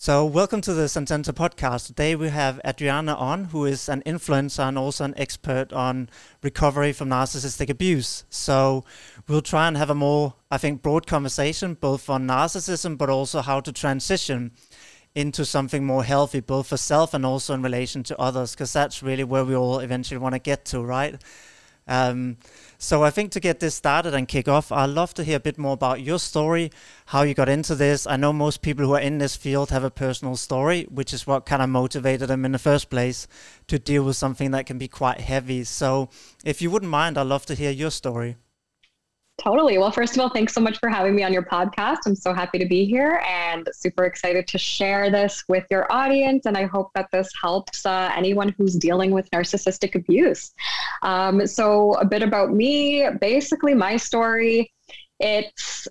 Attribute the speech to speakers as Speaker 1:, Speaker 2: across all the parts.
Speaker 1: So, welcome to the Sententa podcast. Today we have Adriana on, who is an influencer and also an expert on recovery from narcissistic abuse. So, we'll try and have a more, I think, broad conversation, both on narcissism, but also how to transition into something more healthy, both for self and also in relation to others, because that's really where we all eventually want to get to, right? Um, so I think to get this started and kick off, I'd love to hear a bit more about your story, how you got into this. I know most people who are in this field have a personal story, which is what kind of motivated them in the first place to deal with something that can be quite heavy. So if you wouldn't mind, I'd love to hear your story.
Speaker 2: Totally. Well, first of all, thanks so much for having me on your podcast. I'm so happy to be here and super excited to share this with your audience. And I hope that this helps uh, anyone who's dealing with narcissistic abuse. Um, so, a bit about me basically, my story. It's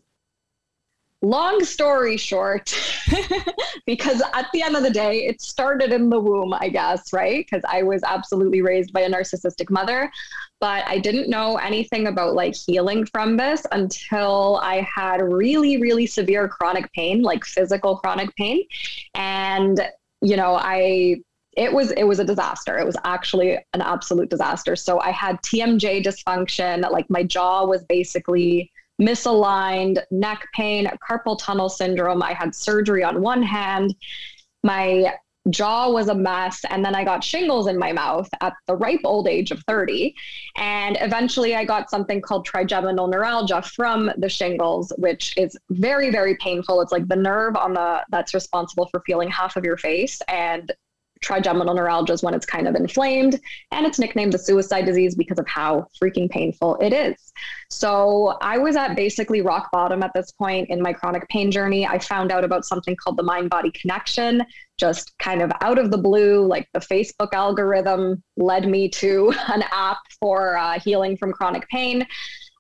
Speaker 2: long story short, because at the end of the day, it started in the womb, I guess, right? Because I was absolutely raised by a narcissistic mother, but I didn't know anything about like healing from this until I had really, really severe chronic pain, like physical chronic pain. And, you know, I it was it was a disaster. It was actually an absolute disaster. So I had TMJ dysfunction, like my jaw was basically misaligned, neck pain, carpal tunnel syndrome. I had surgery on one hand. My jaw was a mess. And then I got shingles in my mouth at the ripe old age of 30. And eventually I got something called trigeminal neuralgia from the shingles, which is very, very painful. It's like the nerve on the that's responsible for feeling half of your face. And trigeminal neuralgia is when it's kind of inflamed and it's nicknamed the suicide disease because of how freaking painful it is. So I was at basically rock bottom at this point in my chronic pain journey. I found out about something called the mind body connection, just kind of out of the blue. Like the Facebook algorithm led me to an app for uh, healing from chronic pain.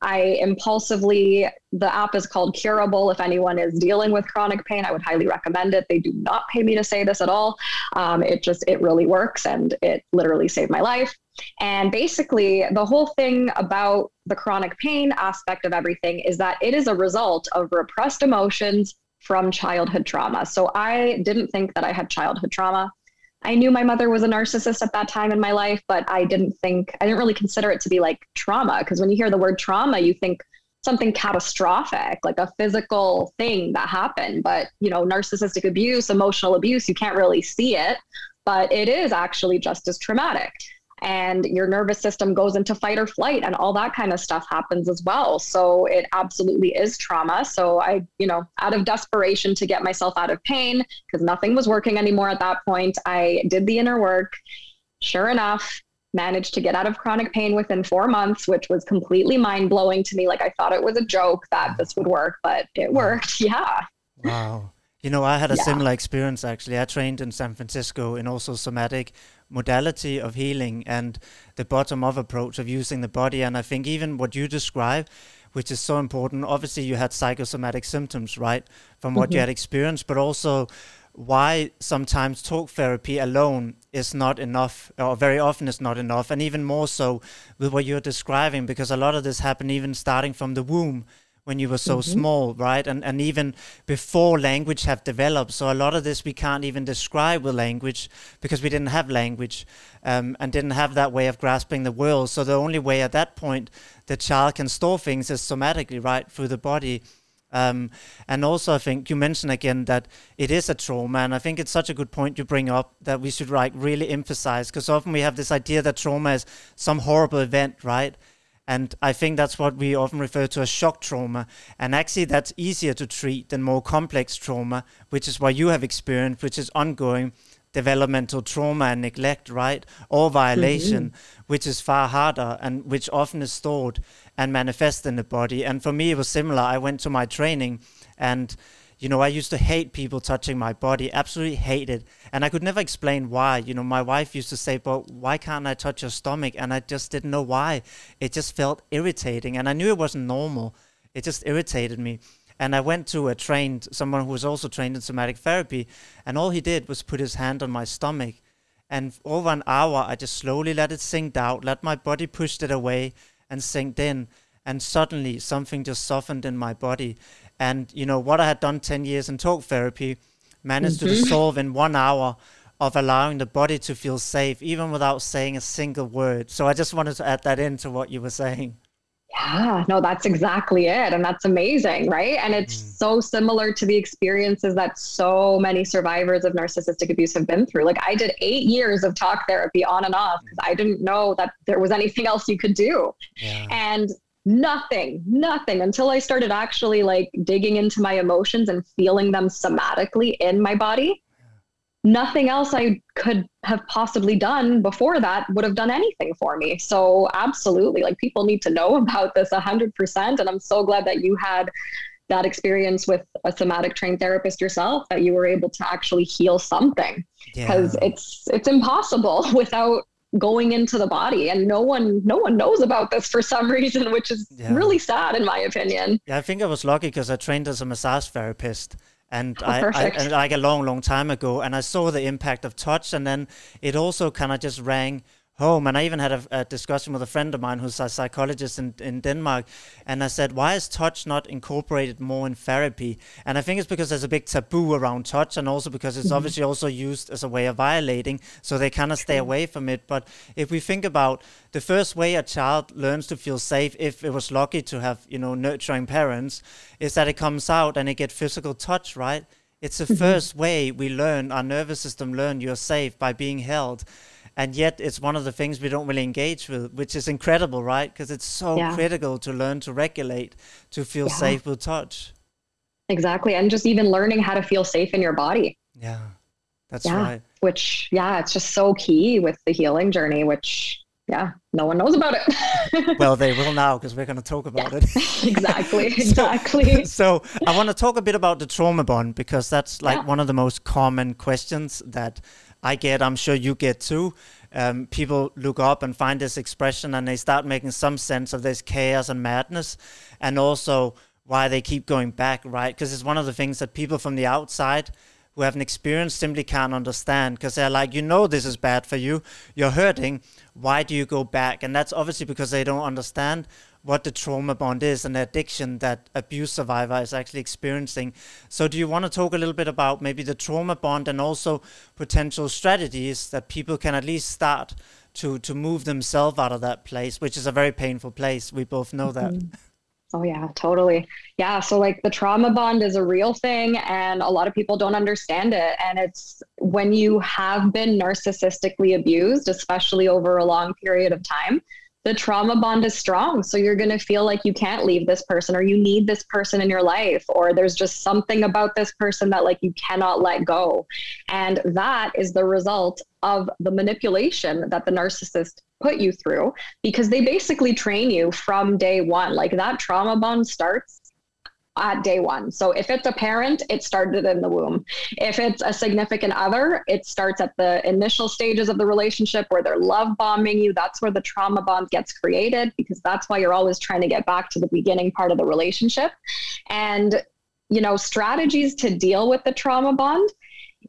Speaker 2: I impulsively, the app is called Curable. If anyone is dealing with chronic pain, I would highly recommend it. They do not pay me to say this at all. Um, it just, it really works and it literally saved my life. And basically, the whole thing about the chronic pain aspect of everything is that it is a result of repressed emotions from childhood trauma. So I didn't think that I had childhood trauma. I knew my mother was a narcissist at that time in my life, but I didn't think, I didn't really consider it to be like trauma. Because when you hear the word trauma, you think something catastrophic, like a physical thing that happened. But, you know, narcissistic abuse, emotional abuse, you can't really see it, but it is actually just as traumatic and your nervous system goes into fight or flight and all that kind of stuff happens as well. So it absolutely is trauma. So i you know out of desperation to get myself out of pain because nothing was working anymore at that point i did the inner work. Sure enough managed to get out of chronic pain within four months which was completely mind-blowing to me. Like i thought it was a joke that this would work but it worked. Yeah.
Speaker 1: Wow you know, I had a yeah. similar experience actually. I trained in San Francisco in also somatic modality of healing and the bottom up approach of using the body. And I think even what you describe, which is so important, obviously you had psychosomatic symptoms, right, from what mm-hmm. you had experienced, but also why sometimes talk therapy alone is not enough, or very often is not enough, and even more so with what you're describing, because a lot of this happened even starting from the womb when you were so mm-hmm. small, right? And and even before language have developed. So a lot of this we can't even describe with language because we didn't have language um, and didn't have that way of grasping the world. So the only way at that point the child can store things is somatically, right, through the body. Um, and also, I think you mentioned again that it is a trauma, and I think it's such a good point you bring up that we should like really emphasize because often we have this idea that trauma is some horrible event, right? And I think that's what we often refer to as shock trauma. And actually, that's easier to treat than more complex trauma, which is what you have experienced, which is ongoing developmental trauma and neglect, right? Or violation, mm-hmm. which is far harder and which often is stored and manifests in the body. And for me, it was similar. I went to my training and you know, I used to hate people touching my body, absolutely hate it. And I could never explain why. You know, my wife used to say, but why can't I touch your stomach? And I just didn't know why. It just felt irritating. And I knew it wasn't normal. It just irritated me. And I went to a trained, someone who was also trained in somatic therapy. And all he did was put his hand on my stomach. And over an hour, I just slowly let it sink out, let my body push it away and sink in. And suddenly something just softened in my body. And, you know, what I had done 10 years in talk therapy managed mm-hmm. to dissolve in one hour of allowing the body to feel safe, even without saying a single word. So I just wanted to add that into what you were saying.
Speaker 2: Yeah, no, that's exactly it. And that's amazing, right? And it's mm. so similar to the experiences that so many survivors of narcissistic abuse have been through. Like, I did eight years of talk therapy on and off because I didn't know that there was anything else you could do. Yeah. And nothing, nothing until I started actually like digging into my emotions and feeling them somatically in my body nothing else I could have possibly done before that would have done anything for me. So, absolutely, like people need to know about this 100%. And I'm so glad that you had that experience with a somatic trained therapist yourself that you were able to actually heal something because yeah. it's it's impossible without going into the body and no one no one knows about this for some reason which is yeah. really sad in my opinion
Speaker 1: yeah i think i was lucky because i trained as a massage therapist and oh, I, I, and like a long long time ago and i saw the impact of touch and then it also kind of just rang home. And I even had a, a, discussion with a friend of mine who's a psychologist in, in Denmark. And I said, why is touch not incorporated more in therapy? And I think it's because there's a big taboo around touch and also because it's mm-hmm. obviously also used as a way of violating. So they kind of stay away from it. But if we think about the first way a child learns to feel safe, if it was lucky to have, you know, nurturing parents, is that it comes out and it get physical touch, right? It's the mm-hmm. first way we learn, our nervous system learn you're safe by being held and yet it's one of the things we don't really engage with which is incredible right because it's so yeah. critical to learn to regulate to feel yeah. safe with touch
Speaker 2: exactly and just even learning how to feel safe in your body
Speaker 1: yeah that's yeah. right
Speaker 2: which yeah it's just so key with the healing journey which yeah, no one knows about
Speaker 1: it. well, they will now because we're going to talk about yeah.
Speaker 2: it. exactly, exactly.
Speaker 1: So, so, I want to talk a bit about the trauma bond because that's like yeah. one of the most common questions that I get, I'm sure you get too. Um, people look up and find this expression and they start making some sense of this chaos and madness and also why they keep going back, right? Because it's one of the things that people from the outside who haven't experienced simply can't understand because they're like, you know, this is bad for you, you're hurting, why do you go back? And that's obviously because they don't understand what the trauma bond is and the addiction that abuse survivor is actually experiencing. So, do you want to talk a little bit about maybe the trauma bond and also potential strategies that people can at least start to to move themselves out of that place, which is a very painful place. We both know that. Mm-hmm.
Speaker 2: Oh yeah, totally. Yeah, so like the trauma bond is a real thing and a lot of people don't understand it and it's when you have been narcissistically abused, especially over a long period of time, the trauma bond is strong. So you're going to feel like you can't leave this person or you need this person in your life or there's just something about this person that like you cannot let go. And that is the result of the manipulation that the narcissist put you through because they basically train you from day one. Like that trauma bond starts at day one. So if it's a parent, it started in the womb. If it's a significant other, it starts at the initial stages of the relationship where they're love bombing you. That's where the trauma bond gets created because that's why you're always trying to get back to the beginning part of the relationship. And, you know, strategies to deal with the trauma bond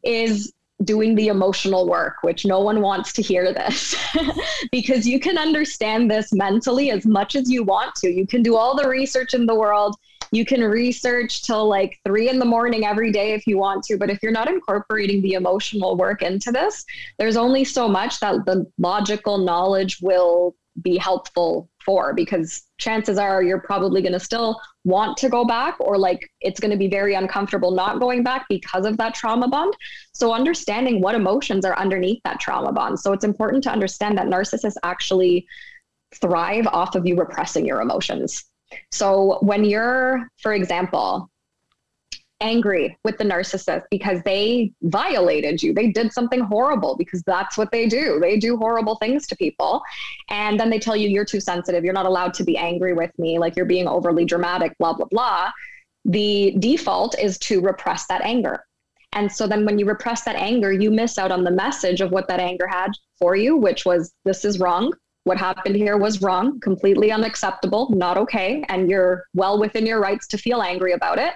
Speaker 2: is doing the emotional work, which no one wants to hear this because you can understand this mentally as much as you want to. You can do all the research in the world. You can research till like three in the morning every day if you want to. But if you're not incorporating the emotional work into this, there's only so much that the logical knowledge will be helpful for because chances are you're probably going to still want to go back or like it's going to be very uncomfortable not going back because of that trauma bond. So understanding what emotions are underneath that trauma bond. So it's important to understand that narcissists actually thrive off of you repressing your emotions. So when you're, for example, angry with the narcissist because they violated you. They did something horrible because that's what they do. They do horrible things to people. And then they tell you, you're too sensitive. You're not allowed to be angry with me. Like you're being overly dramatic, blah, blah, blah. The default is to repress that anger. And so then when you repress that anger, you miss out on the message of what that anger had for you, which was this is wrong. What happened here was wrong, completely unacceptable, not okay. And you're well within your rights to feel angry about it.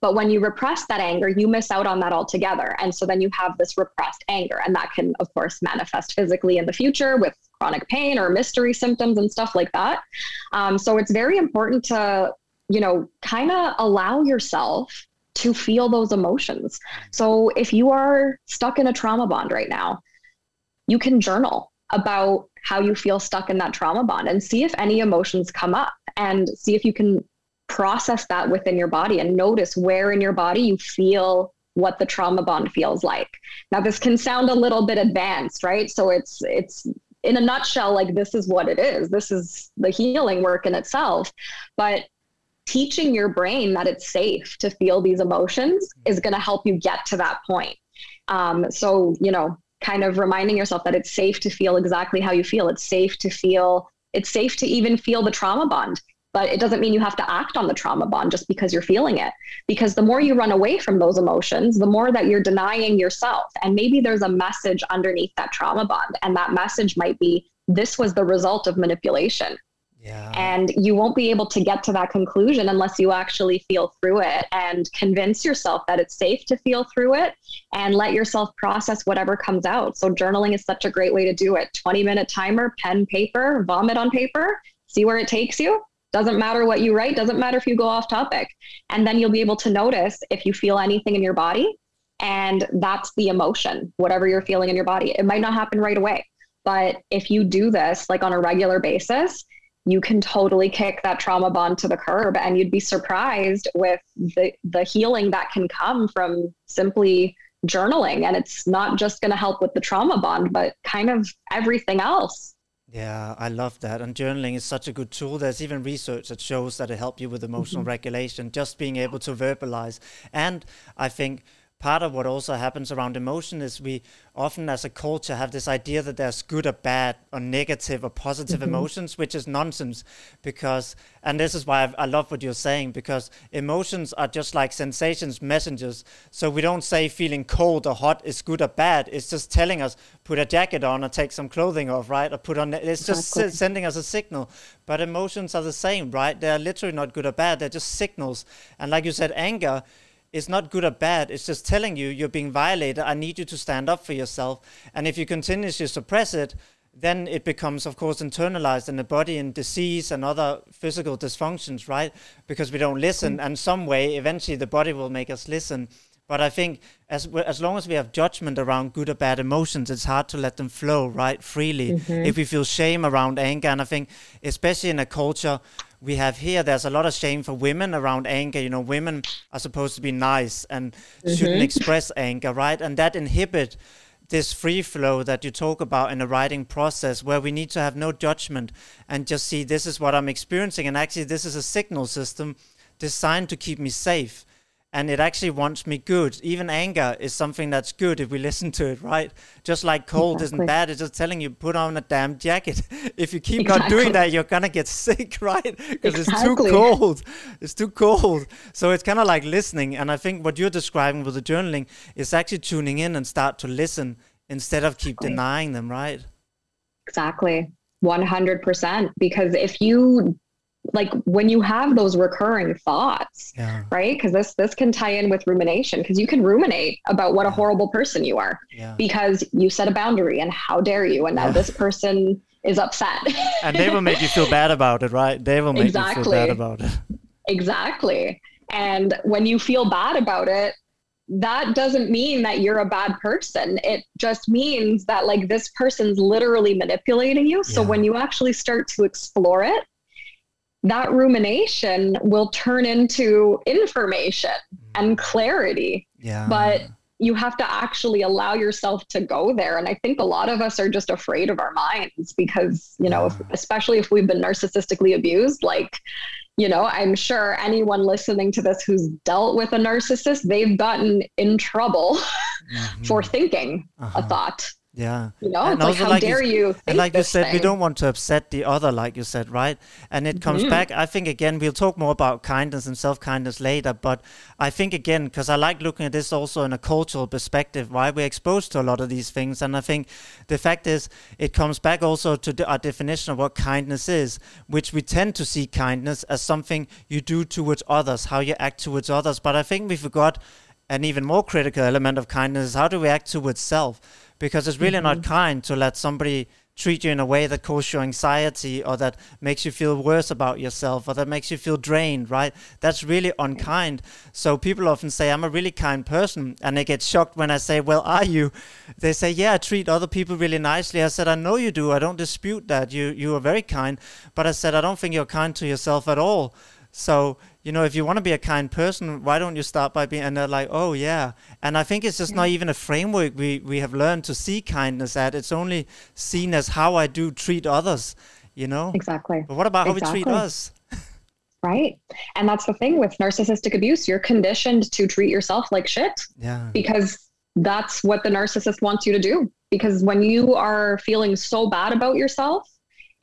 Speaker 2: But when you repress that anger, you miss out on that altogether. And so then you have this repressed anger. And that can, of course, manifest physically in the future with chronic pain or mystery symptoms and stuff like that. Um, so it's very important to, you know, kind of allow yourself to feel those emotions. So if you are stuck in a trauma bond right now, you can journal about how you feel stuck in that trauma bond and see if any emotions come up and see if you can process that within your body and notice where in your body you feel what the trauma bond feels like. Now this can sound a little bit advanced, right? So it's it's in a nutshell like this is what it is. This is the healing work in itself. But teaching your brain that it's safe to feel these emotions is going to help you get to that point. Um, so, you know, kind of reminding yourself that it's safe to feel exactly how you feel. It's safe to feel, it's safe to even feel the trauma bond. But it doesn't mean you have to act on the trauma bond just because you're feeling it. Because the more you run away from those emotions, the more that you're denying yourself. And maybe there's a message underneath that trauma bond. And that message might be this was the result of manipulation. And you won't be able to get to that conclusion unless you actually feel through it and convince yourself that it's safe to feel through it and let yourself process whatever comes out. So, journaling is such a great way to do it 20 minute timer, pen, paper, vomit on paper, see where it takes you. Doesn't matter what you write, doesn't matter if you go off topic. And then you'll be able to notice if you feel anything in your body. And that's the emotion, whatever you're feeling in your body. It might not happen right away. But if you do this like on a regular basis, you can totally kick that trauma bond to the curb and you'd be surprised with the the healing that can come from simply journaling and it's not just going to help with the trauma bond but kind of everything else
Speaker 1: yeah, I love that. And journaling is such a good tool. There's even research that shows that it helps you with emotional mm-hmm. regulation, just being able to verbalize. And I think part of what also happens around emotion is we often as a culture have this idea that there's good or bad or negative or positive mm-hmm. emotions which is nonsense because and this is why I've, i love what you're saying because emotions are just like sensations messengers. So we don't say feeling cold or hot is good or bad. It's just telling us put a jacket on or take some clothing off right? Or put on it's just exactly. sending us a signal. But emotions are the same right? They're literally not good or bad. They're just signals. And like you said anger it's not good or bad. It's just telling you you're being violated. I need you to stand up for yourself. And if you continuously suppress it, then it becomes, of course, internalized in the body and disease and other physical dysfunctions, right? Because we don't listen. And some way, eventually, the body will make us listen. But I think as as long as we have judgment around good or bad emotions, it's hard to let them flow right freely. Mm-hmm. If we feel shame around anger, and I think especially in a culture we have here, there's a lot of shame for women around anger. You know, women are supposed to be nice and mm-hmm. shouldn't express anger, right? And that inhibit this free flow that you talk about in the writing process where we need to have no judgment and just see this is what I'm experiencing and actually this is a signal system designed to keep me safe and it actually wants me good. Even anger is something that's good if we listen to it, right? Just like cold exactly. isn't bad, it's just telling you put on a damn jacket. if you keep exactly. not doing that, you're gonna get sick, right? Because exactly. it's too cold. It's too cold. So it's kind of like listening. And I think what you're describing with the journaling is actually tuning in and start to listen instead of keep denying them, right?
Speaker 2: Exactly. 100% because if you like when you have those recurring thoughts yeah. right because this this can tie in with rumination because you can ruminate about what yeah. a horrible person you are yeah. because you set a boundary and how dare you and now this person is upset
Speaker 1: and they will make you feel bad about it right they will make exactly. you feel bad about it
Speaker 2: exactly and when you feel bad about it that doesn't mean that you're a bad person. It just means that like this person's literally manipulating you. So when you actually start to explore it, that rumination will turn into information and mm. clarity. Yeah. But you have to actually allow yourself to go there. And I think a lot of us are just afraid of our minds because, you know, yeah. if, especially if we've been narcissistically abused, like, you know, I'm sure anyone listening to this who's dealt with a narcissist, they've gotten in trouble mm-hmm. for thinking uh-huh. a thought.
Speaker 1: Yeah.
Speaker 2: You know, and like, how like dare you?
Speaker 1: And like you said,
Speaker 2: thing.
Speaker 1: we don't want to upset the other, like you said, right? And it comes mm-hmm. back. I think again, we'll talk more about kindness and self kindness later. But I think again, because I like looking at this also in a cultural perspective, why we're exposed to a lot of these things. And I think the fact is, it comes back also to our definition of what kindness is, which we tend to see kindness as something you do towards others, how you act towards others. But I think we forgot an even more critical element of kindness is how do we act towards self because it's really mm-hmm. not kind to let somebody treat you in a way that causes you anxiety or that makes you feel worse about yourself or that makes you feel drained, right? That's really unkind. So people often say, I'm a really kind person. And they get shocked when I say, Well, are you? They say, Yeah, I treat other people really nicely. I said, I know you do. I don't dispute that. You, you are very kind. But I said, I don't think you're kind to yourself at all. So you know, if you want to be a kind person, why don't you start by being? And they're like, oh yeah. And I think it's just yeah. not even a framework we we have learned to see kindness at. It's only seen as how I do treat others. You know.
Speaker 2: Exactly.
Speaker 1: But what about
Speaker 2: exactly.
Speaker 1: how we treat us?
Speaker 2: right. And that's the thing with narcissistic abuse. You're conditioned to treat yourself like shit.
Speaker 1: Yeah.
Speaker 2: Because that's what the narcissist wants you to do. Because when you are feeling so bad about yourself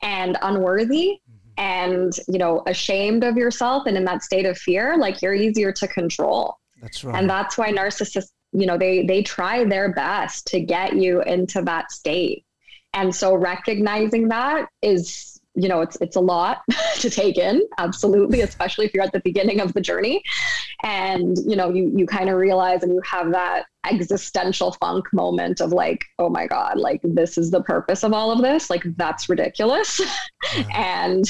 Speaker 2: and unworthy, and you know ashamed of yourself and in that state of fear like you're easier to control.
Speaker 1: That's right.
Speaker 2: and that's why narcissists you know they they try their best to get you into that state. And so recognizing that is you know it's it's a lot to take in absolutely especially if you're at the beginning of the journey. And you know you you kind of realize and you have that existential funk moment of like oh my god like this is the purpose of all of this. Like that's ridiculous. Yeah. and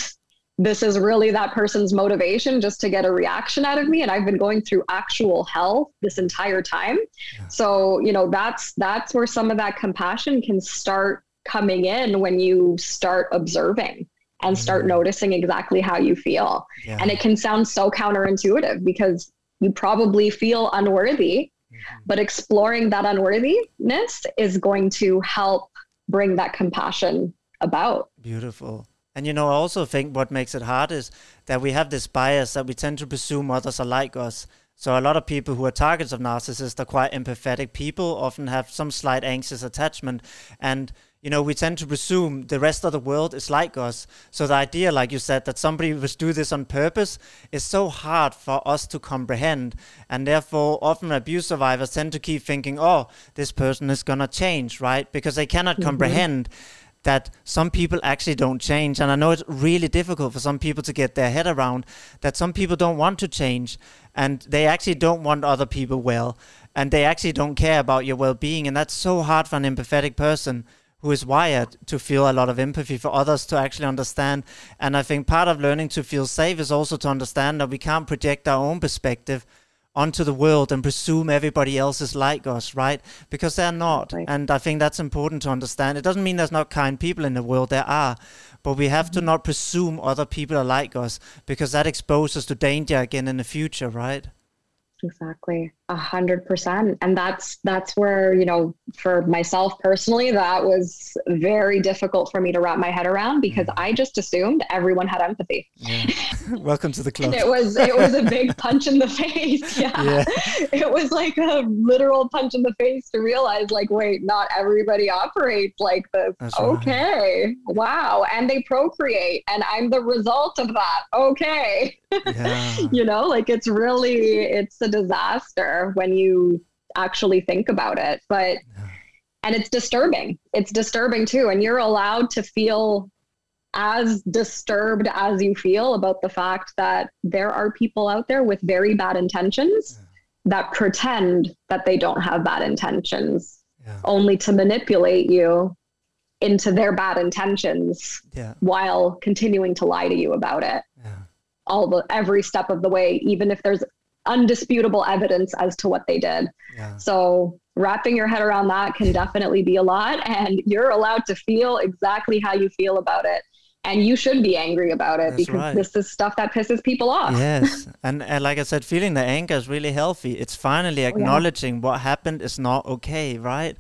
Speaker 2: this is really that person's motivation just to get a reaction out of me. And i've been going through actual hell this entire time. Yeah. so you know that's that's where some of that compassion can start coming in when you start observing and start mm. noticing exactly how you feel yeah. and it can sound so counterintuitive because you probably feel unworthy mm-hmm. but exploring that unworthiness is going to help bring that compassion about
Speaker 1: beautiful and you know, I also think what makes it hard is that we have this bias that we tend to presume others are like us. So a lot of people who are targets of narcissists are quite empathetic people, often have some slight anxious attachment, and you know, we tend to presume the rest of the world is like us. So the idea, like you said, that somebody would do this on purpose is so hard for us to comprehend. And therefore, often abuse survivors tend to keep thinking, oh, this person is going to change, right? Because they cannot mm-hmm. comprehend that some people actually don't change. And I know it's really difficult for some people to get their head around that some people don't want to change and they actually don't want other people well and they actually don't care about your well being. And that's so hard for an empathetic person who is wired to feel a lot of empathy for others to actually understand. And I think part of learning to feel safe is also to understand that we can't project our own perspective onto the world and presume everybody else is like us, right? Because they're not. Right. And I think that's important to understand. It doesn't mean there's not kind people in the world, there are. But we have mm-hmm. to not presume other people are like us because that exposes us to danger again in the future, right?
Speaker 2: Exactly. A hundred percent. And that's that's where, you know, for myself personally, that was very difficult for me to wrap my head around because mm. I just assumed everyone had empathy.
Speaker 1: Yeah. Welcome to the club.
Speaker 2: it was it was a big punch in the face. Yeah. yeah. It was like a literal punch in the face to realize like, wait, not everybody operates like this. That's okay. Right. Wow. And they procreate and I'm the result of that. Okay. Yeah. you know, like it's really it's a disaster when you actually think about it. But and it's disturbing. It's disturbing too. And you're allowed to feel as disturbed as you feel about the fact that there are people out there with very bad intentions yeah. that pretend that they don't have bad intentions yeah. only to manipulate you into their bad intentions
Speaker 1: yeah.
Speaker 2: while continuing to lie to you about it all the every step of the way even if there's undisputable evidence as to what they did. Yeah. So wrapping your head around that can definitely be a lot and you're allowed to feel exactly how you feel about it and you should be angry about it That's because right. this is stuff that pisses people off.
Speaker 1: Yes, and, and like I said, feeling the anger is really healthy. It's finally acknowledging oh, yeah. what happened is not okay, right?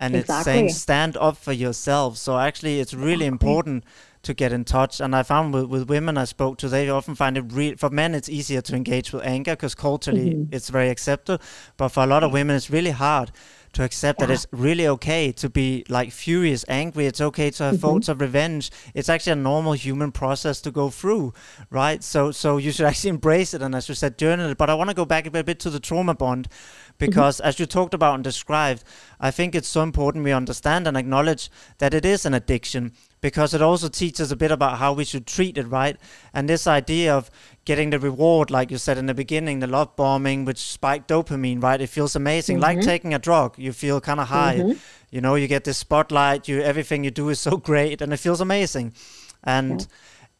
Speaker 1: And exactly. it's saying stand up for yourself. So actually, it's really exactly. important to get in touch. And I found with, with women I spoke to, they often find it real. For men, it's easier to engage with anger because culturally mm-hmm. it's very accepted. But for a lot of women, it's really hard to accept yeah. that it's really okay to be like furious, angry. It's okay to have mm-hmm. thoughts of revenge. It's actually a normal human process to go through, right? So, so you should actually embrace it and, as you said, journal it. But I want to go back a bit a bit to the trauma bond because mm-hmm. as you talked about and described, I think it's so important we understand and acknowledge that it is an addiction because it also teaches a bit about how we should treat it, right? And this idea of getting the reward, like you said in the beginning, the love bombing, which spiked dopamine, right? It feels amazing, mm-hmm. like taking a drug. You feel kind of high. Mm-hmm. You know, you get this spotlight. You everything you do is so great, and it feels amazing. And yeah.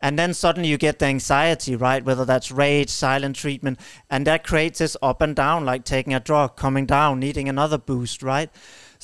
Speaker 1: and then suddenly you get the anxiety, right? Whether that's rage, silent treatment, and that creates this up and down, like taking a drug, coming down, needing another boost, right?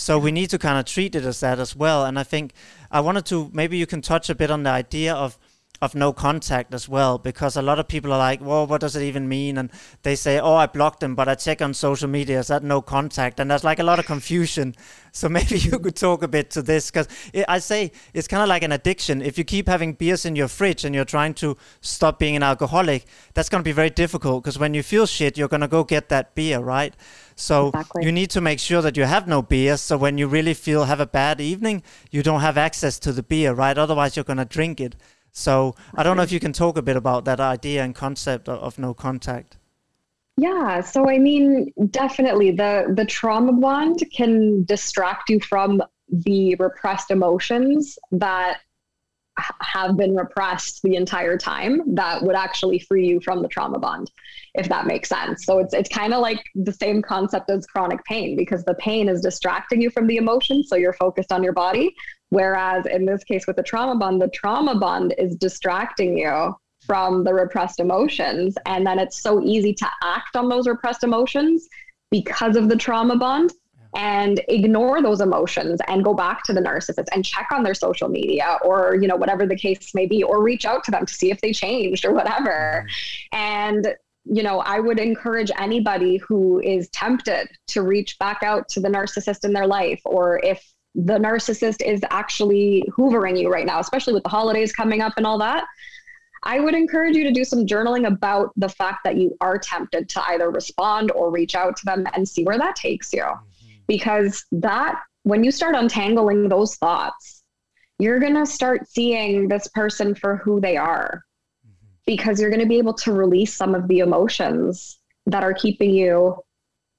Speaker 1: So we need to kind of treat it as that as well. And I think I wanted to maybe you can touch a bit on the idea of of no contact as well because a lot of people are like well what does it even mean and they say oh i blocked them but i check on social media is that no contact and there's like a lot of confusion so maybe you could talk a bit to this because i say it's kind of like an addiction if you keep having beers in your fridge and you're trying to stop being an alcoholic that's going to be very difficult because when you feel shit you're going to go get that beer right so exactly. you need to make sure that you have no beer. So when you really feel have a bad evening, you don't have access to the beer, right? Otherwise, you're going to drink it. So I don't know if you can talk a bit about that idea and concept of, of no contact.
Speaker 2: Yeah, so I mean, definitely the the trauma bond can distract you from the repressed emotions that have been repressed the entire time that would actually free you from the trauma bond if that makes sense so it's it's kind of like the same concept as chronic pain because the pain is distracting you from the emotion so you're focused on your body whereas in this case with the trauma bond the trauma bond is distracting you from the repressed emotions and then it's so easy to act on those repressed emotions because of the trauma bond and ignore those emotions and go back to the narcissist and check on their social media or you know whatever the case may be or reach out to them to see if they changed or whatever mm-hmm. and you know i would encourage anybody who is tempted to reach back out to the narcissist in their life or if the narcissist is actually hoovering you right now especially with the holidays coming up and all that I would encourage you to do some journaling about the fact that you are tempted to either respond or reach out to them and see where that takes you. Because that when you start untangling those thoughts you're going to start seeing this person for who they are. Mm-hmm. because you're going to be able to release some of the emotions that are keeping you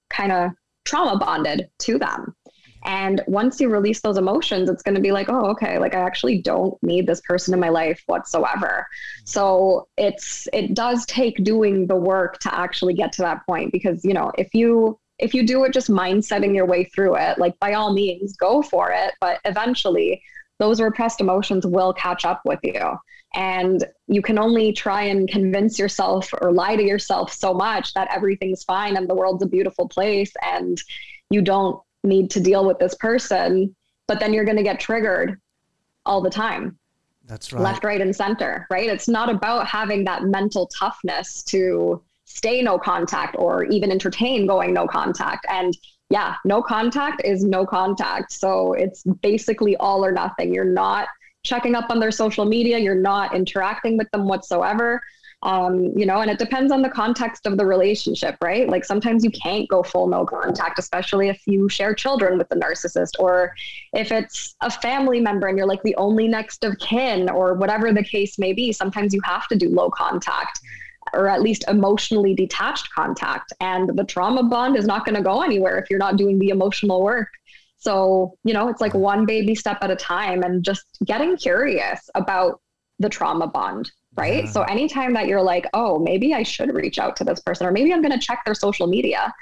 Speaker 2: kind of trauma bonded to them and once you release those emotions, it's going to be like, oh, okay, like I actually don't need this person in my life whatsoever. So it's, it does take doing the work to actually get to that point because, you know, if you if you do it just mindsetting your way through it, like by all means, go for it. But eventually, those repressed emotions will catch up with you. And you can only try and convince yourself or lie to yourself so much that everything's fine and the world's a beautiful place and you don't need to deal with this person. But then you're going to get triggered all the time.
Speaker 1: That's right.
Speaker 2: Left, right, and center, right? It's not about having that mental toughness to stay no contact or even entertain going no contact. And yeah, no contact is no contact. So it's basically all or nothing. You're not checking up on their social media, you're not interacting with them whatsoever. Um, you know, and it depends on the context of the relationship, right? Like sometimes you can't go full no contact, especially if you share children with the narcissist, or if it's a family member and you're like the only next of kin, or whatever the case may be. Sometimes you have to do low contact or at least emotionally detached contact. And the trauma bond is not going to go anywhere if you're not doing the emotional work. So, you know, it's like one baby step at a time and just getting curious about the trauma bond, right? So, anytime that you're like, oh, maybe I should reach out to this person, or maybe I'm going to check their social media,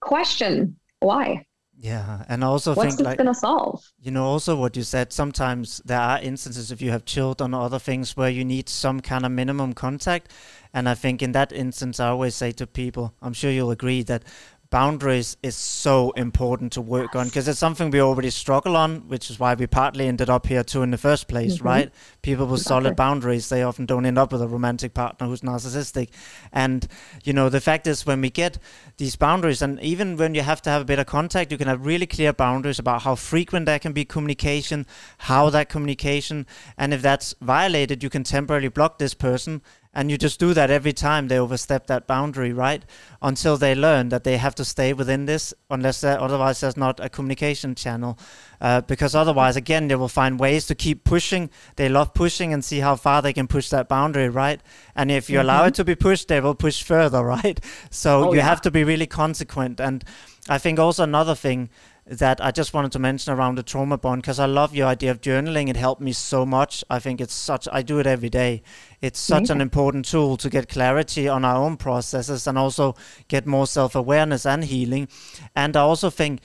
Speaker 2: question why.
Speaker 1: Yeah, and also
Speaker 2: what's
Speaker 1: think
Speaker 2: this like, gonna solve?
Speaker 1: You know, also what you said. Sometimes there are instances if you have children or other things where you need some kind of minimum contact, and I think in that instance, I always say to people, I'm sure you'll agree that boundaries is so important to work on because it's something we already struggle on, which is why we partly ended up here too in the first place, mm-hmm. right? People with exactly. solid boundaries, they often don't end up with a romantic partner who's narcissistic. And, you know, the fact is when we get these boundaries, and even when you have to have a bit of contact, you can have really clear boundaries about how frequent there can be communication, how that communication, and if that's violated, you can temporarily block this person and you just do that every time they overstep that boundary, right? Until they learn that they have to stay within this, unless otherwise there's not a communication channel. Uh, because otherwise, again, they will find ways to keep pushing. They love pushing and see how far they can push that boundary, right? And if you mm-hmm. allow it to be pushed, they will push further, right? So oh, you yeah. have to be really consequent. And I think also another thing that I just wanted to mention around the trauma bond because I love your idea of journaling. It helped me so much. I think it's such, I do it every day. It's such an important tool to get clarity on our own processes and also get more self awareness and healing. And I also think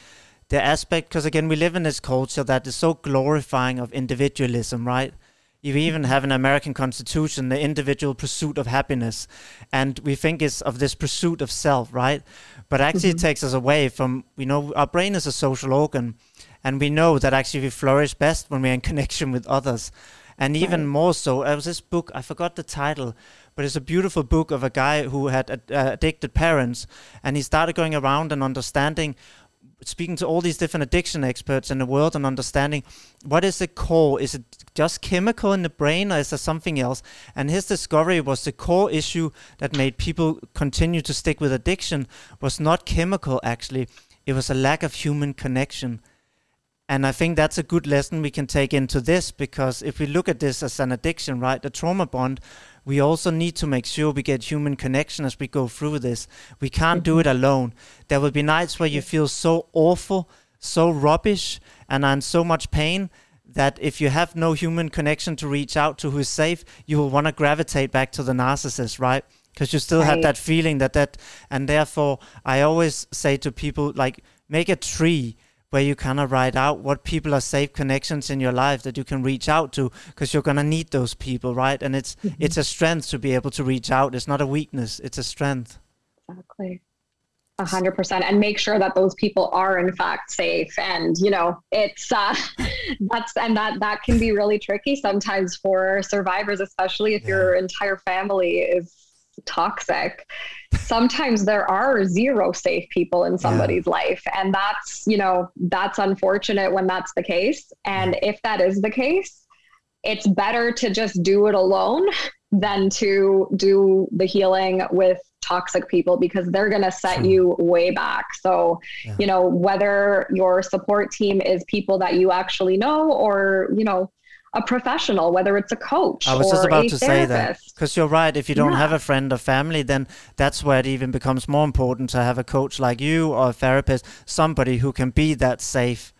Speaker 1: the aspect, because again, we live in this culture that is so glorifying of individualism, right? You even have an American Constitution, the individual pursuit of happiness, and we think it's of this pursuit of self, right? But actually, mm-hmm. it takes us away from you know our brain is a social organ, and we know that actually we flourish best when we're in connection with others, and even right. more so. There was this book I forgot the title, but it's a beautiful book of a guy who had uh, addicted parents, and he started going around and understanding speaking to all these different addiction experts in the world and understanding what is the core is it just chemical in the brain or is there something else and his discovery was the core issue that made people continue to stick with addiction was not chemical actually it was a lack of human connection and I think that's a good lesson we can take into this because if we look at this as an addiction, right, the trauma bond, we also need to make sure we get human connection as we go through this. We can't mm-hmm. do it alone. There will be nights where you feel so awful, so rubbish, and in so much pain that if you have no human connection to reach out to who's safe, you will want to gravitate back to the narcissist, right? Because you still right. have that feeling that that, and therefore I always say to people like, make a tree where you kind of write out what people are safe connections in your life that you can reach out to because you're going to need those people right? And it's mm-hmm. it's a strength to be able to reach out. It's not a weakness. It's a strength.
Speaker 2: Exactly. A hundred percent. And make sure that those people are in fact safe. And you know it's uh that's and that that can be really tricky sometimes for survivors especially if yeah. your entire family is toxic sometimes there are zero safe people in somebody's yeah. life and that's you know that's unfortunate when that's the case and if that is the case it's better to just do it alone than to do the healing with toxic people because they're going to set you way back. So, yeah. you know, whether your support team is people that you actually know or, you know, a professional, whether it's a coach. I was just about to therapist. say that
Speaker 1: because you're right. If you don't yeah. have a friend or family, then that's where it even becomes more important to have a coach like you or a therapist, somebody who can be that safe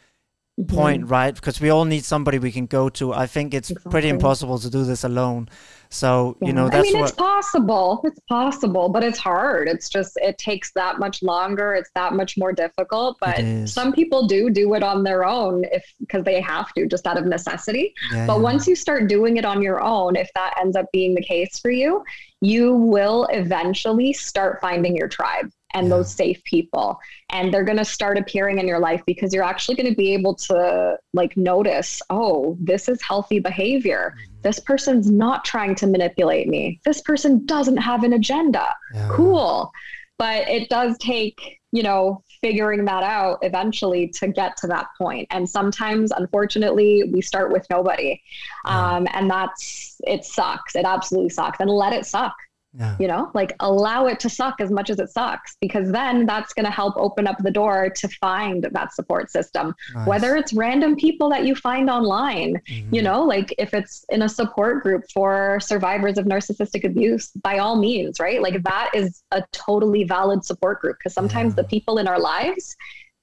Speaker 1: mm-hmm. point, right? Because we all need somebody we can go to. I think it's exactly. pretty impossible to do this alone. So, yeah. you know, that's I
Speaker 2: mean,
Speaker 1: what...
Speaker 2: it's possible. It's possible, but it's hard. It's just, it takes that much longer. It's that much more difficult. But some people do do it on their own if, because they have to, just out of necessity. Yeah, but yeah. once you start doing it on your own, if that ends up being the case for you, you will eventually start finding your tribe and yeah. those safe people and they're going to start appearing in your life because you're actually going to be able to like notice oh this is healthy behavior mm-hmm. this person's not trying to manipulate me this person doesn't have an agenda yeah. cool but it does take you know figuring that out eventually to get to that point. and sometimes unfortunately we start with nobody yeah. um, and that's it sucks it absolutely sucks and let it suck yeah. You know, like allow it to suck as much as it sucks, because then that's going to help open up the door to find that support system. Nice. Whether it's random people that you find online, mm-hmm. you know, like if it's in a support group for survivors of narcissistic abuse, by all means, right? Like that is a totally valid support group because sometimes yeah. the people in our lives,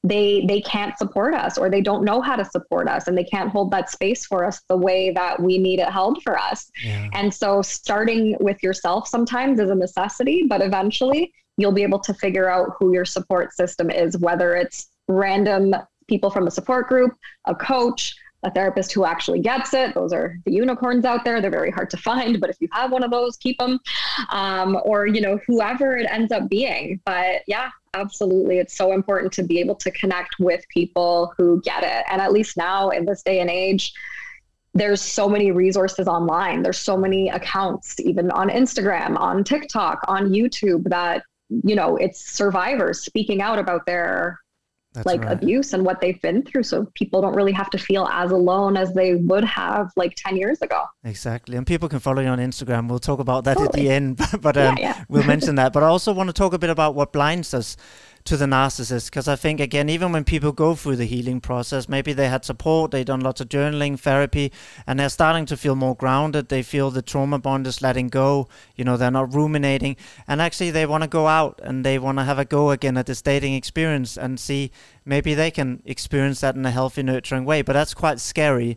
Speaker 2: they they can't support us or they don't know how to support us and they can't hold that space for us the way that we need it held for us yeah. and so starting with yourself sometimes is a necessity but eventually you'll be able to figure out who your support system is whether it's random people from a support group a coach a therapist who actually gets it. Those are the unicorns out there. They're very hard to find, but if you have one of those, keep them. Um, or, you know, whoever it ends up being. But yeah, absolutely. It's so important to be able to connect with people who get it. And at least now in this day and age, there's so many resources online. There's so many accounts, even on Instagram, on TikTok, on YouTube, that, you know, it's survivors speaking out about their that's like right. abuse and what they've been through so people don't really have to feel as alone as they would have like 10 years ago
Speaker 1: exactly and people can follow you on instagram we'll talk about that totally. at the end but um, yeah, yeah. we'll mention that but i also want to talk a bit about what blinds us to the narcissist. Because I think again even when people go through the healing process maybe they had support they done lots of journaling therapy and they're starting to feel more grounded. They feel the trauma bond is letting go. You know they're not ruminating. And actually they want to go out and they want to have a go again at this dating experience and see maybe they can experience that in a healthy nurturing way. But that's quite scary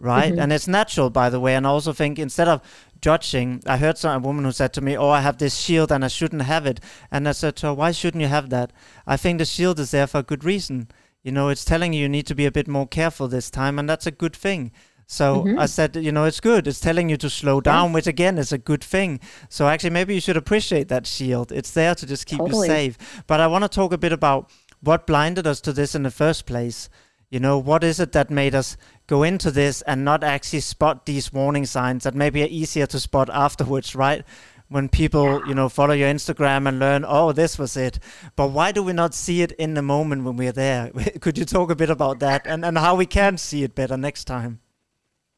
Speaker 1: right mm-hmm. and it's natural by the way and I also think instead of judging. I heard some a woman who said to me, "Oh, I have this shield and I shouldn't have it." And I said to her, "Why shouldn't you have that? I think the shield is there for a good reason. You know, it's telling you you need to be a bit more careful this time, and that's a good thing." So mm-hmm. I said, you know, it's good. It's telling you to slow down, yes. which again is a good thing. So actually, maybe you should appreciate that shield. It's there to just keep totally. you safe. But I want to talk a bit about what blinded us to this in the first place. You know, what is it that made us go into this and not actually spot these warning signs that maybe are easier to spot afterwards, right? When people, you know, follow your Instagram and learn, oh, this was it. But why do we not see it in the moment when we're there? Could you talk a bit about that and, and how we can see it better next time?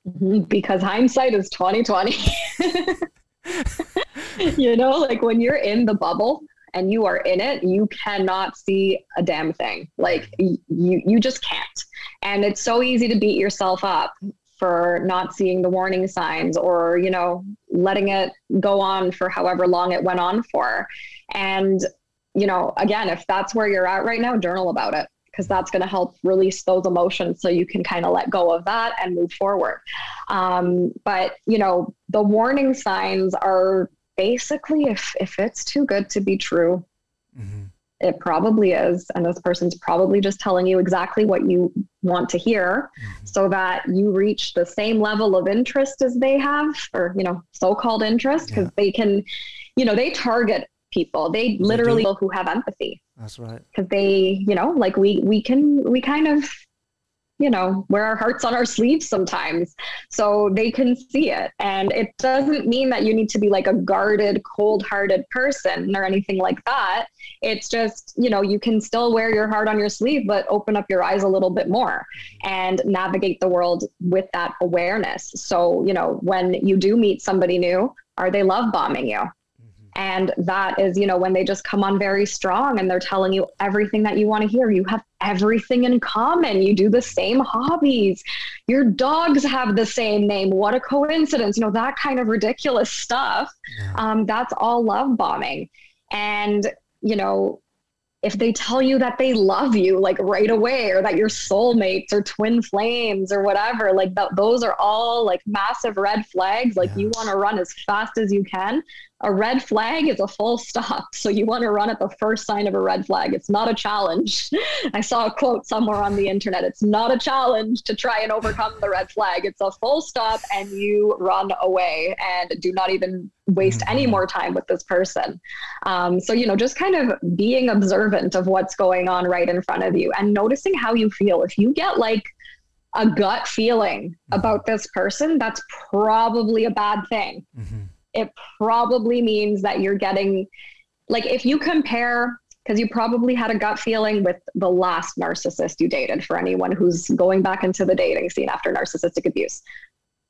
Speaker 2: Mm-hmm, because hindsight is 2020. you know, like when you're in the bubble, and you are in it, you cannot see a damn thing. Like you, you just can't. And it's so easy to beat yourself up for not seeing the warning signs or, you know, letting it go on for however long it went on for. And, you know, again, if that's where you're at right now, journal about it because that's going to help release those emotions so you can kind of let go of that and move forward. Um, but, you know, the warning signs are basically if if it's too good to be true mm-hmm. it probably is and this person's probably just telling you exactly what you want to hear mm-hmm. so that you reach the same level of interest as they have or you know so-called interest because yeah. they can you know they target people they literally they who have empathy
Speaker 1: that's right
Speaker 2: because they you know like we we can we kind of you know, wear our hearts on our sleeves sometimes so they can see it. And it doesn't mean that you need to be like a guarded, cold hearted person or anything like that. It's just, you know, you can still wear your heart on your sleeve, but open up your eyes a little bit more and navigate the world with that awareness. So, you know, when you do meet somebody new, are they love bombing you? And that is, you know, when they just come on very strong and they're telling you everything that you want to hear. You have everything in common. You do the same hobbies. Your dogs have the same name. What a coincidence. You know, that kind of ridiculous stuff. Yeah. Um, that's all love bombing. And, you know, if they tell you that they love you like right away or that you're soulmates or twin flames or whatever like th- those are all like massive red flags like you want to run as fast as you can a red flag is a full stop. So you want to run at the first sign of a red flag. It's not a challenge. I saw a quote somewhere on the internet. It's not a challenge to try and overcome the red flag. It's a full stop and you run away and do not even waste any mm-hmm. more time with this person. Um, so, you know, just kind of being observant of what's going on right in front of you and noticing how you feel. If you get like, a gut feeling about this person, that's probably a bad thing. Mm-hmm it probably means that you're getting like if you compare because you probably had a gut feeling with the last narcissist you dated for anyone who's going back into the dating scene after narcissistic abuse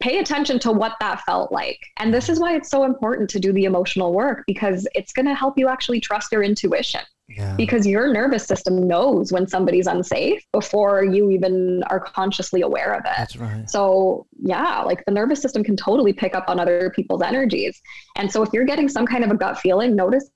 Speaker 2: pay attention to what that felt like. And this is why it's so important to do the emotional work because it's going to help you actually trust your intuition yeah. because your nervous system knows when somebody's unsafe before you even are consciously aware of it.
Speaker 1: That's right.
Speaker 2: So, yeah, like the nervous system can totally pick up on other people's energies. And so, if you're getting some kind of a gut feeling, notice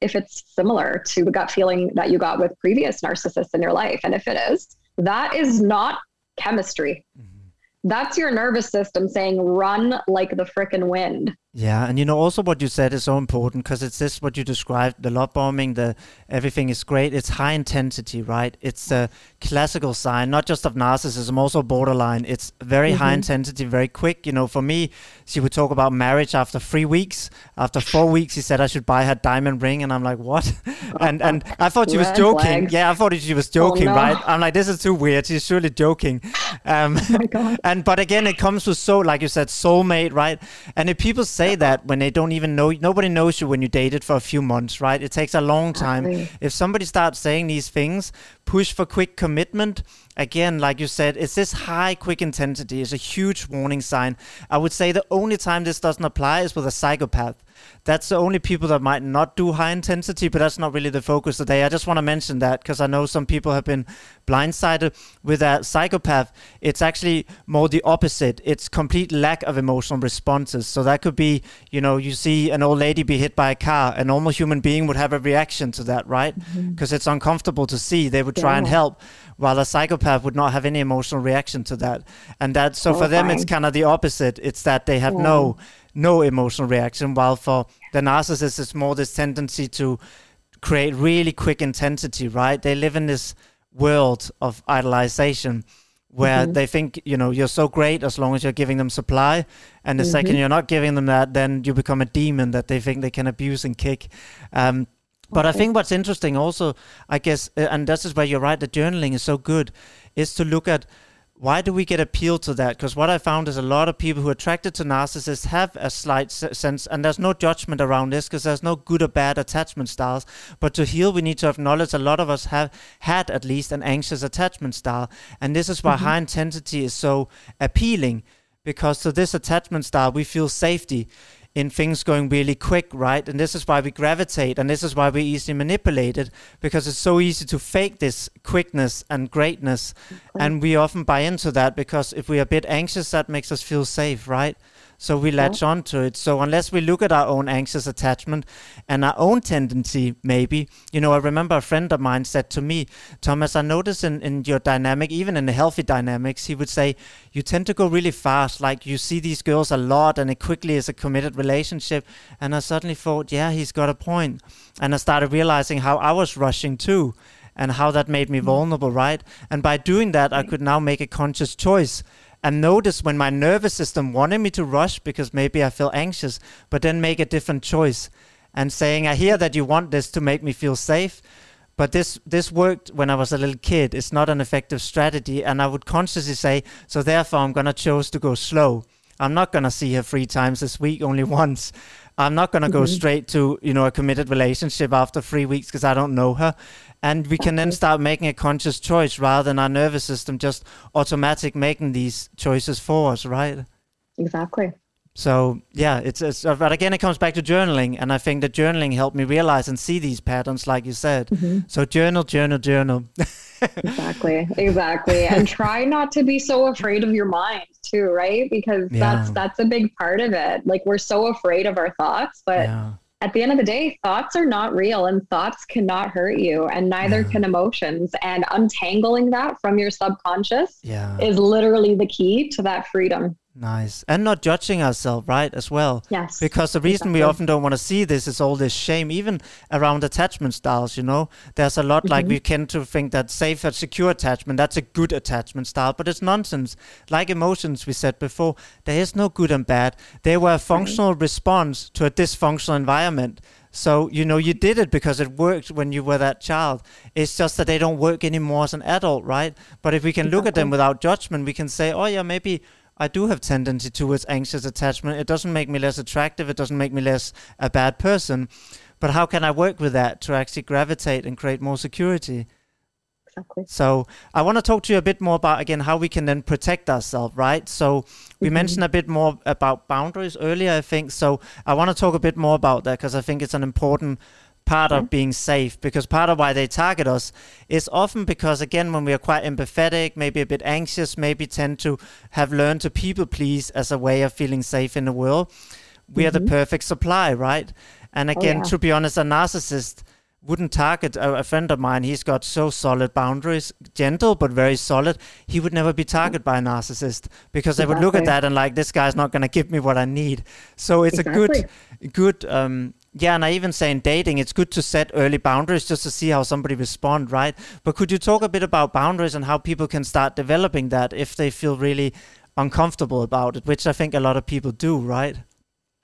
Speaker 2: if it's similar to the gut feeling that you got with previous narcissists in your life. And if it is, that is not chemistry. Mm-hmm. That's your nervous system saying, run like the frickin' wind.
Speaker 1: Yeah, and you know also what you said is so important because it's this what you described the love bombing, the everything is great. It's high intensity, right? It's a classical sign, not just of narcissism, also borderline. It's very mm-hmm. high intensity, very quick. You know, for me, she would talk about marriage after three weeks. After four weeks, she said I should buy her diamond ring, and I'm like, what? and and I thought she was joking. Yeah, I thought she was joking, oh, no. right? I'm like, this is too weird. She's surely joking. Um, oh my god. And but again, it comes with so, like you said, soulmate, right? And if people say say that when they don't even know nobody knows you when you dated for a few months right? It takes a long time. If somebody starts saying these things push for quick commitment. Again like you said it's this high quick intensity is a huge warning sign. I would say the only time this doesn't apply is with a psychopath that's the only people that might not do high intensity, but that's not really the focus today. I just want to mention that because I know some people have been blindsided with a psychopath. It's actually more the opposite. It's complete lack of emotional responses. So that could be, you know, you see an old lady be hit by a car. A normal human being would have a reaction to that, right? Because mm-hmm. it's uncomfortable to see. They would try yeah. and help while a psychopath would not have any emotional reaction to that. And that so for them it's kind of the opposite. It's that they have yeah. no no emotional reaction, while for the narcissist it's more this tendency to create really quick intensity, right? They live in this world of idolization where mm-hmm. they think you know you're so great as long as you're giving them supply and the mm-hmm. second you're not giving them that then you become a demon that they think they can abuse and kick um, but okay. I think what's interesting also, I guess, uh, and this is where you're right, the journaling is so good, is to look at why do we get appealed to that? Because what I found is a lot of people who are attracted to narcissists have a slight sense, and there's no judgment around this because there's no good or bad attachment styles. But to heal, we need to acknowledge a lot of us have had at least an anxious attachment style, and this is why mm-hmm. high intensity is so appealing. Because to this attachment style, we feel safety in things going really quick, right? And this is why we gravitate, and this is why we're easily manipulate it because it's so easy to fake this quickness and greatness. And we often buy into that because if we're a bit anxious, that makes us feel safe, right? So we latch yeah. onto it. So unless we look at our own anxious attachment and our own tendency, maybe, you know, I remember a friend of mine said to me, Thomas, I notice in, in your dynamic, even in the healthy dynamics, he would say, you tend to go really fast. Like you see these girls a lot and it quickly is a committed relationship. And I suddenly thought, yeah, he's got a point. And I started realizing how I was rushing too and how that made me mm. vulnerable, right? And by doing that, I could now make a conscious choice and notice when my nervous system wanted me to rush because maybe I feel anxious, but then make a different choice and saying, I hear that you want this to make me feel safe, but this this worked when I was a little kid. It's not an effective strategy, and I would consciously say, so therefore I'm gonna choose to go slow. I'm not gonna see her three times this week, only once. I'm not gonna mm-hmm. go straight to you know a committed relationship after three weeks because I don't know her and we can then start making a conscious choice rather than our nervous system just automatic making these choices for us right?
Speaker 2: Exactly.
Speaker 1: So yeah it's, it's uh, but again it comes back to journaling. And i think that journaling helped me realize and see these patterns like you said. Mm-hmm. so journal journal journal.
Speaker 2: Exactly. Exactly. And try not to be so afraid of your mind too right? Because yeah. that's that's a big part of it. Like we're so afraid of our thoughts but yeah at the end of the day, thoughts are not real and thoughts cannot hurt you, and neither yeah. can emotions. And untangling that from your subconscious yeah. is literally the key to that freedom.
Speaker 1: Nice. And not judging ourselves, right, as well.
Speaker 2: Yes.
Speaker 1: Because the reason exactly. we often don't want to see this is all this shame, even around attachment styles, you know. There's a lot mm-hmm. like we tend to think that safe and secure attachment, that's a good attachment style, but it's nonsense. Like emotions we said before, there is no good and bad. They were a functional right. response to a dysfunctional environment. So, you know, you did it because it worked when you were that child. It's just that they don't work anymore as an adult, right? But if we can exactly. look at them without judgment, we can say, oh, yeah, maybe I do have tendency towards anxious attachment. It doesn't make me less attractive. It doesn't make me less a bad person. But how can I work with that to actually gravitate and create more security?
Speaker 2: Exactly.
Speaker 1: So I want to talk to you a bit more about again how we can then protect ourselves, right? So we mm-hmm. mentioned a bit more about boundaries earlier, I think. So I want to talk a bit more about that because I think it's an important part of being safe because part of why they target us is often because again when we are quite empathetic maybe a bit anxious maybe tend to have learned to people please as a way of feeling safe in the world we mm-hmm. are the mm-hmm. perfect supply right and oh, again oh, yeah. to be honest a narcissist wouldn't target a, a, friend of mine he's got so solid boundaries gentle but very solid he would never be targeted by a narcissist because exactly. they would look at that and like this guy's not going to give me what i need so it's exactly. a good good um, yeah, and I even say in dating, it's good to set early boundaries just to see how somebody respond, right? But could you talk a bit about boundaries and how people can start developing that if they feel really uncomfortable about it, which I think a lot of people do, right?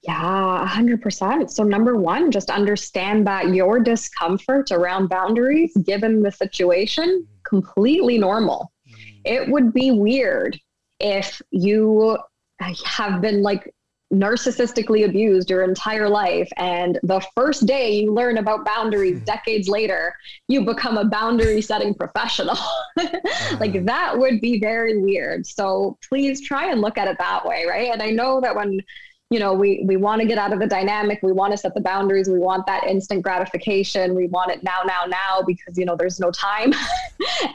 Speaker 2: Yeah, 100%. So, number one, just understand that your discomfort around boundaries, given the situation, completely normal. Mm. It would be weird if you have been like narcissistically abused your entire life and the first day you learn about boundaries hmm. decades later you become a boundary setting professional. Like that would be very weird. So please try and look at it that way right? And i know that when you know, we we want to get out of the dynamic, we want to set the boundaries, we want that instant gratification, we want it now, now, now because you know there's no time,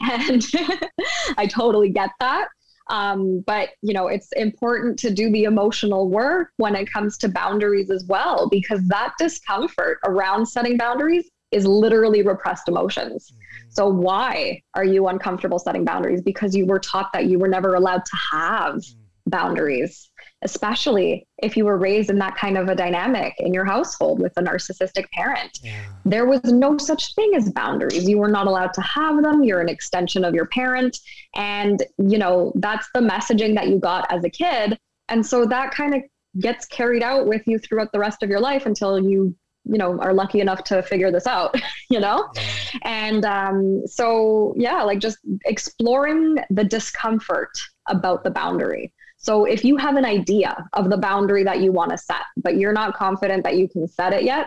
Speaker 2: and I totally get that. Um, but you know, it's important to do the emotional work when it comes to boundaries as well, because that discomfort around setting boundaries is literally repressed emotions. Mm-hmm. So why are you uncomfortable setting boundaries? Because you were taught that you were never allowed to have mm-hmm. boundaries especially if you were raised in that kind of a dynamic in your household with a narcissistic parent. Yeah. There was no such thing as boundaries. You were not allowed to have them. You're an extension of your parent. And, you know, that's the messaging that you got as a kid. And so that kind of gets carried out with you throughout the rest of your life until you you know are lucky enough to figure this out you know yeah. and um, so yeah like just exploring the discomfort about the boundary so if you have an idea of the boundary that you want to set, but you're not confident that you can set it yet,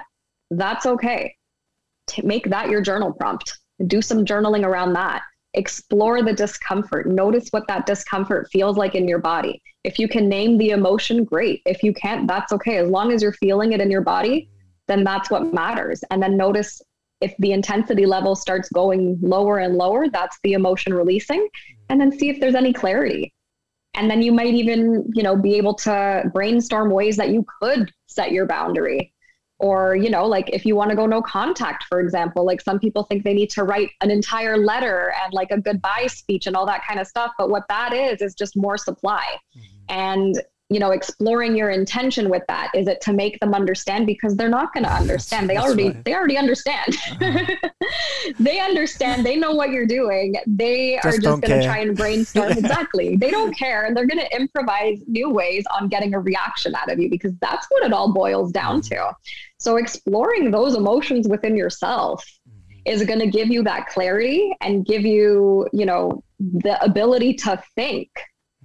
Speaker 2: that's okay. Make that your journal prompt. Do some journaling around that. Explore the discomfort. Notice what that discomfort feels like in your body. If you can name the emotion, great. If you can't, that's okay. As long as you're feeling it in your body, then that's what matters. And then notice if the intensity level starts going lower and lower, that's the emotion releasing. And then see if there's any clarity and then you might even you know be able to brainstorm ways that you could set your boundary or you know like if you want to go no contact for example like some people think they need to write an entire letter and like a goodbye speech and all that kind of stuff but what that is is just more supply mm-hmm. and you know exploring your intention with that. Is it to make them understand? Because they're not going to understand. They already right. they already understand. Uh-huh. they understand. They know what you're doing. They just are just going to try and brainstorm. Exactly. They don't care and they're going to improvise new ways on getting a reaction out of you because that's what it all boils down mm-hmm. to. So exploring those emotions within yourself mm-hmm. is going to give you that clarity and give you you know the ability to think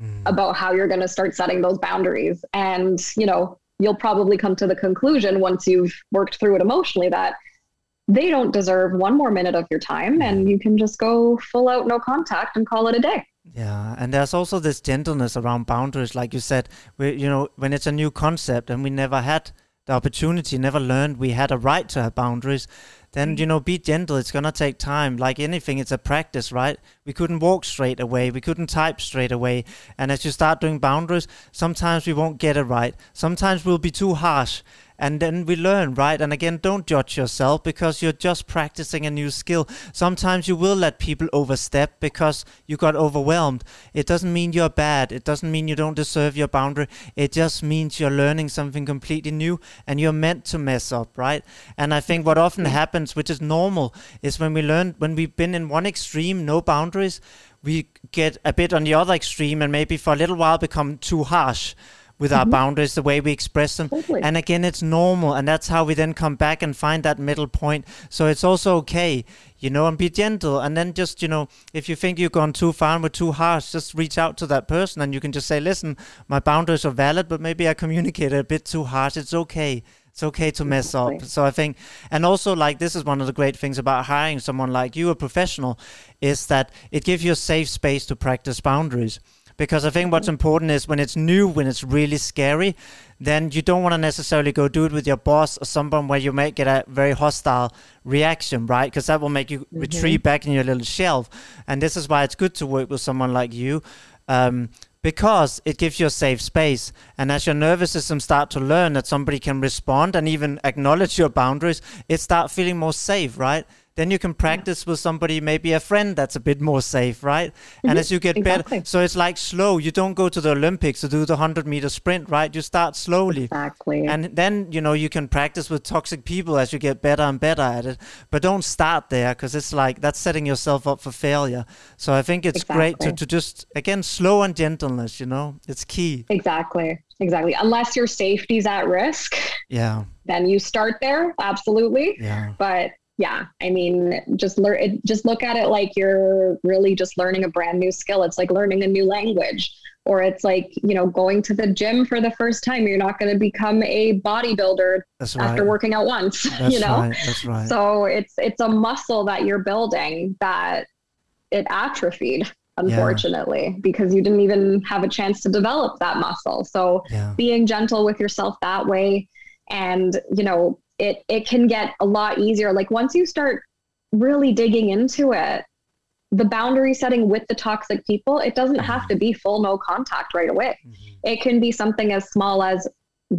Speaker 2: mm. about how you're going to start setting those boundaries. And, you know, you'll probably come to the conclusion once you've worked through it emotionally that they don't deserve one more minute of your time and you can just go full out no contact and call it a day.
Speaker 1: Yeah, and there's also this gentleness around boundaries, like you said. We, you know, when it's a new concept and we never had the opportunity, never learned we had a right to have boundaries, then you know be gentle. It's gonna take time. Like anything it's a practice right? We couldn't walk straight away. We couldn't type straight away. And as you start doing boundaries sometimes we won't get it right. Sometimes we'll be too harsh and then we learn, right? And again, don't judge yourself because you're just practicing a new skill. Sometimes you will let people overstep because you got overwhelmed. It doesn't mean you're bad. It doesn't mean you don't deserve your boundary. It just means you're learning something completely new and you're meant to mess up, right? And I think what often happens, which is normal, is when we learn, when we've been in one extreme, no boundaries, we get a bit on the other extreme and maybe for a little while become too harsh with mm-hmm. our boundaries, the way we express them. Totally. And again, it's normal. And that's how we then come back and find that middle point. So it's also okay, you know, and be gentle. And then just, you know, if you think you've gone too far and we're too harsh, just reach out to that person and you can just say, listen, my boundaries are valid, but maybe I communicated a bit too harsh. It's okay. It's okay to mess up. So I think, and also like this is one of the great things about hiring someone like you, a professional, is that it gives you a safe space to practice boundaries because I think what's important is when it's new, when it's really scary, then you don't want to necessarily go do it with your boss or someone where you might get a very hostile reaction, right? Because that will make you mm-hmm. retreat back in your little shelf. And this is why it's good to work with someone like you. Um, because it gives you a safe space and as your nervous system start to learn that somebody can respond and even acknowledge your boundaries it start feeling more safe right then you can practice yeah. with somebody, maybe a friend that's a bit more safe, right? Mm-hmm. And as you get exactly. better, so it's like slow. You don't go to the Olympics to do the 100 meter sprint, right? You start slowly.
Speaker 2: Exactly.
Speaker 1: And then, you know, you can practice with toxic people as you get better and better at it. But don't start there because it's like that's setting yourself up for failure. So I think it's exactly. great to, to just, again, slow and gentleness, you know, it's key.
Speaker 2: Exactly. Exactly. Unless your safety's at risk.
Speaker 1: Yeah.
Speaker 2: Then you start there. Absolutely.
Speaker 1: Yeah.
Speaker 2: But yeah i mean just learn just look at it like you're really just learning a brand new skill it's like learning a new language or it's like you know going to the gym for the first time you're not going to become a bodybuilder after working out once That's you know
Speaker 1: right. That's right.
Speaker 2: so it's it's a muscle that you're building that it atrophied unfortunately, yeah. because you didn't even have a chance to develop that muscle. So yeah. being gentle with yourself that way and, you know, it it can get a lot easier. Like once you start really digging into it, the boundary setting with the toxic people, it doesn't have to be full no contact right away. Mm-hmm. It can be something as small as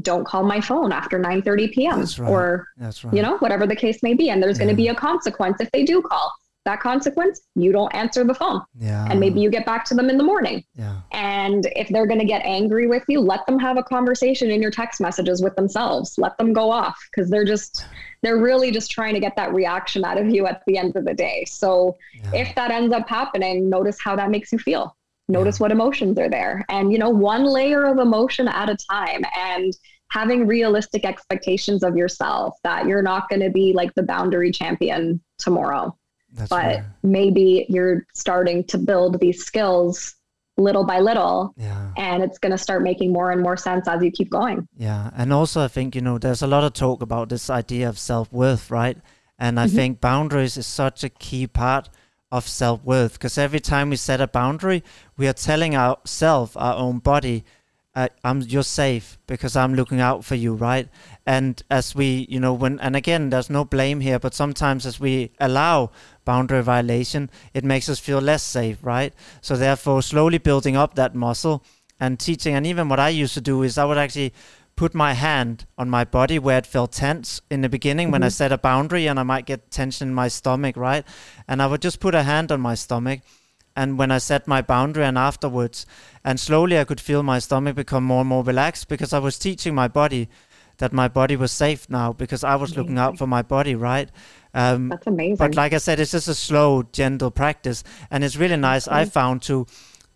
Speaker 2: don't call my phone after 9 30 p.m. Right. or right. you know, whatever the case may be. And there's yeah. going to be a consequence if they do call that consequence, you don't answer the phone. Yeah. And maybe you get back to them in the morning. Yeah. And if they're going to get angry with you, let them have a conversation in your text messages with themselves. Let them go off because they're just, they're really just trying to get that reaction out of you at the end of the day. So yeah. if that ends up happening, notice how that makes you feel. Notice yeah. what emotions are there. And, you know, one layer of emotion at a time. And, having realistic expectations of yourself that you're not going to be like the boundary champion tomorrow. That's but right. maybe you're starting to build these skills little by little yeah. and it's going to start making more and more sense as you keep going
Speaker 1: yeah and also i think you know there's a lot of talk about this idea of self-worth right and i mm-hmm. think boundaries is such a key part of self-worth because every time we set a boundary we are telling ourselves our own body uh, I'm you're safe because I'm looking out for you, right? And as we, you know, when and again, there's no blame here, but sometimes as we allow boundary violation, it makes us feel less safe, right? So therefore, slowly building up that muscle and teaching, and even what I used to do is I would actually put my hand on my body where it felt tense in the beginning mm-hmm. when I mm-hmm. set a boundary and I might get tension in my stomach, right? And I would just put a hand on my stomach and when I set my boundary and afterwards, and slowly I could feel my stomach become more and more relaxed because I was teaching my body that my body was safe now because I was looking out for my body, right?
Speaker 2: Um, That's amazing.
Speaker 1: But like I said, it's just a slow, gentle practice, and it's really nice. I found to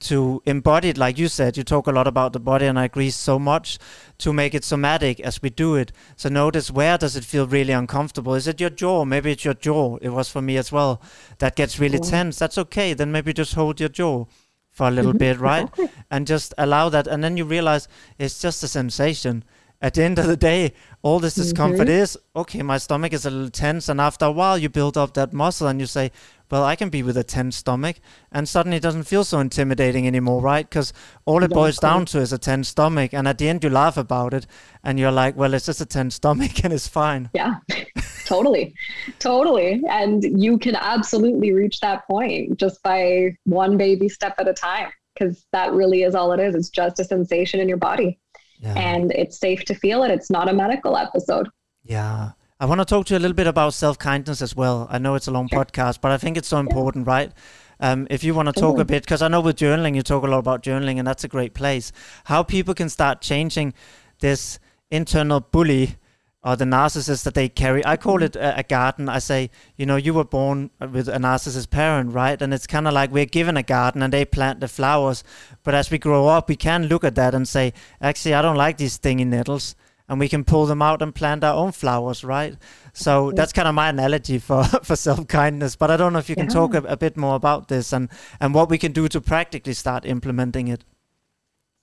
Speaker 1: to embody it, like you said, you talk a lot about the body, and I agree so much to make it somatic as we do it. So notice where does it feel really uncomfortable? Is it your jaw? Maybe it's your jaw. It was for me as well. That gets really yeah. tense. That's okay. Then maybe just hold your jaw for a little mm-hmm. bit, right? Exactly. And just allow that. And then you realize it's just a sensation at the end of the day, all this discomfort mm-hmm. is okay, my stomach is a little tense. And after a while, you build up that muscle and you say, well, I can be with a tense stomach. And suddenly it doesn't feel so intimidating anymore, right? Because all it boils down to is a tense stomach. And at the end, you laugh about it and you're like, well, it's just a tense stomach and it's fine.
Speaker 2: Yeah, totally. totally. And you can absolutely reach that point just by one baby step at a time because that really is all it is. It's just a sensation in your body yeah. and it's safe to feel it. It's not a medical episode.
Speaker 1: Yeah. I want to talk to you a little bit about self kindness as well. I know it's a long sure. podcast, but I think it's so important, yeah. right? Um, if you want to talk a bit, because I know with journaling, you talk a lot about journaling, and that's a great place. How people can start changing this internal bully or the narcissist that they carry. I call mm-hmm. it a, a, garden. I say, you know, you were born with a narcissist parent, right? And it's kind of like we're given a garden and they plant the flowers. But as we grow up, we can look at that and say, actually, I don't like these stinging nettles. And we can pull them out and plant our own flowers, right? So that's kind of my analogy for, for self kindness. But I don't know if you can yeah. talk a, a bit more about this and, and what we can do to practically start implementing it.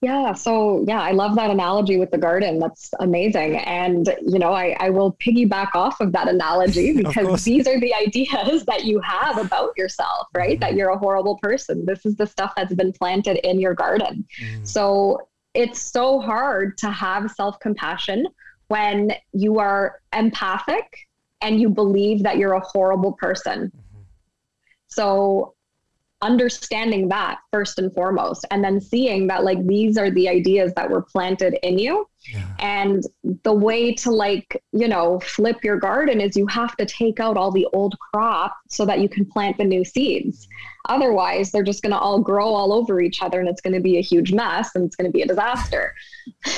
Speaker 2: Yeah. So, yeah, I love that analogy with the garden. That's amazing. And, you know, I, I will piggyback off of that analogy because these are the ideas that you have about yourself, right? Mm-hmm. That you're a horrible person. This is the stuff that's been planted in your garden. Mm-hmm. So, it's so hard to have self compassion when you are empathic and you believe that you're a horrible person. Mm-hmm. So, understanding that first and foremost and then seeing that like these are the ideas that were planted in you yeah. and the way to like you know flip your garden is you have to take out all the old crop so that you can plant the new seeds mm-hmm. otherwise they're just going to all grow all over each other and it's going to be a huge mess and it's going to be a disaster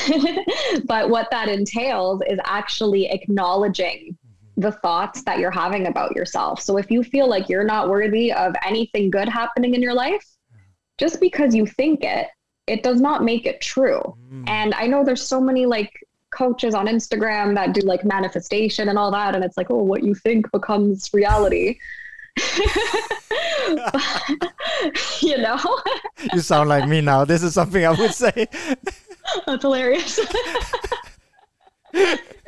Speaker 2: but what that entails is actually acknowledging the thoughts that you're having about yourself. So if you feel like you're not worthy of anything good happening in your life, just because you think it, it does not make it true. Mm. And I know there's so many like coaches on Instagram that do like manifestation and all that. And it's like, oh, what you think becomes reality. you know?
Speaker 1: you sound like me now. This is something I would say.
Speaker 2: That's hilarious.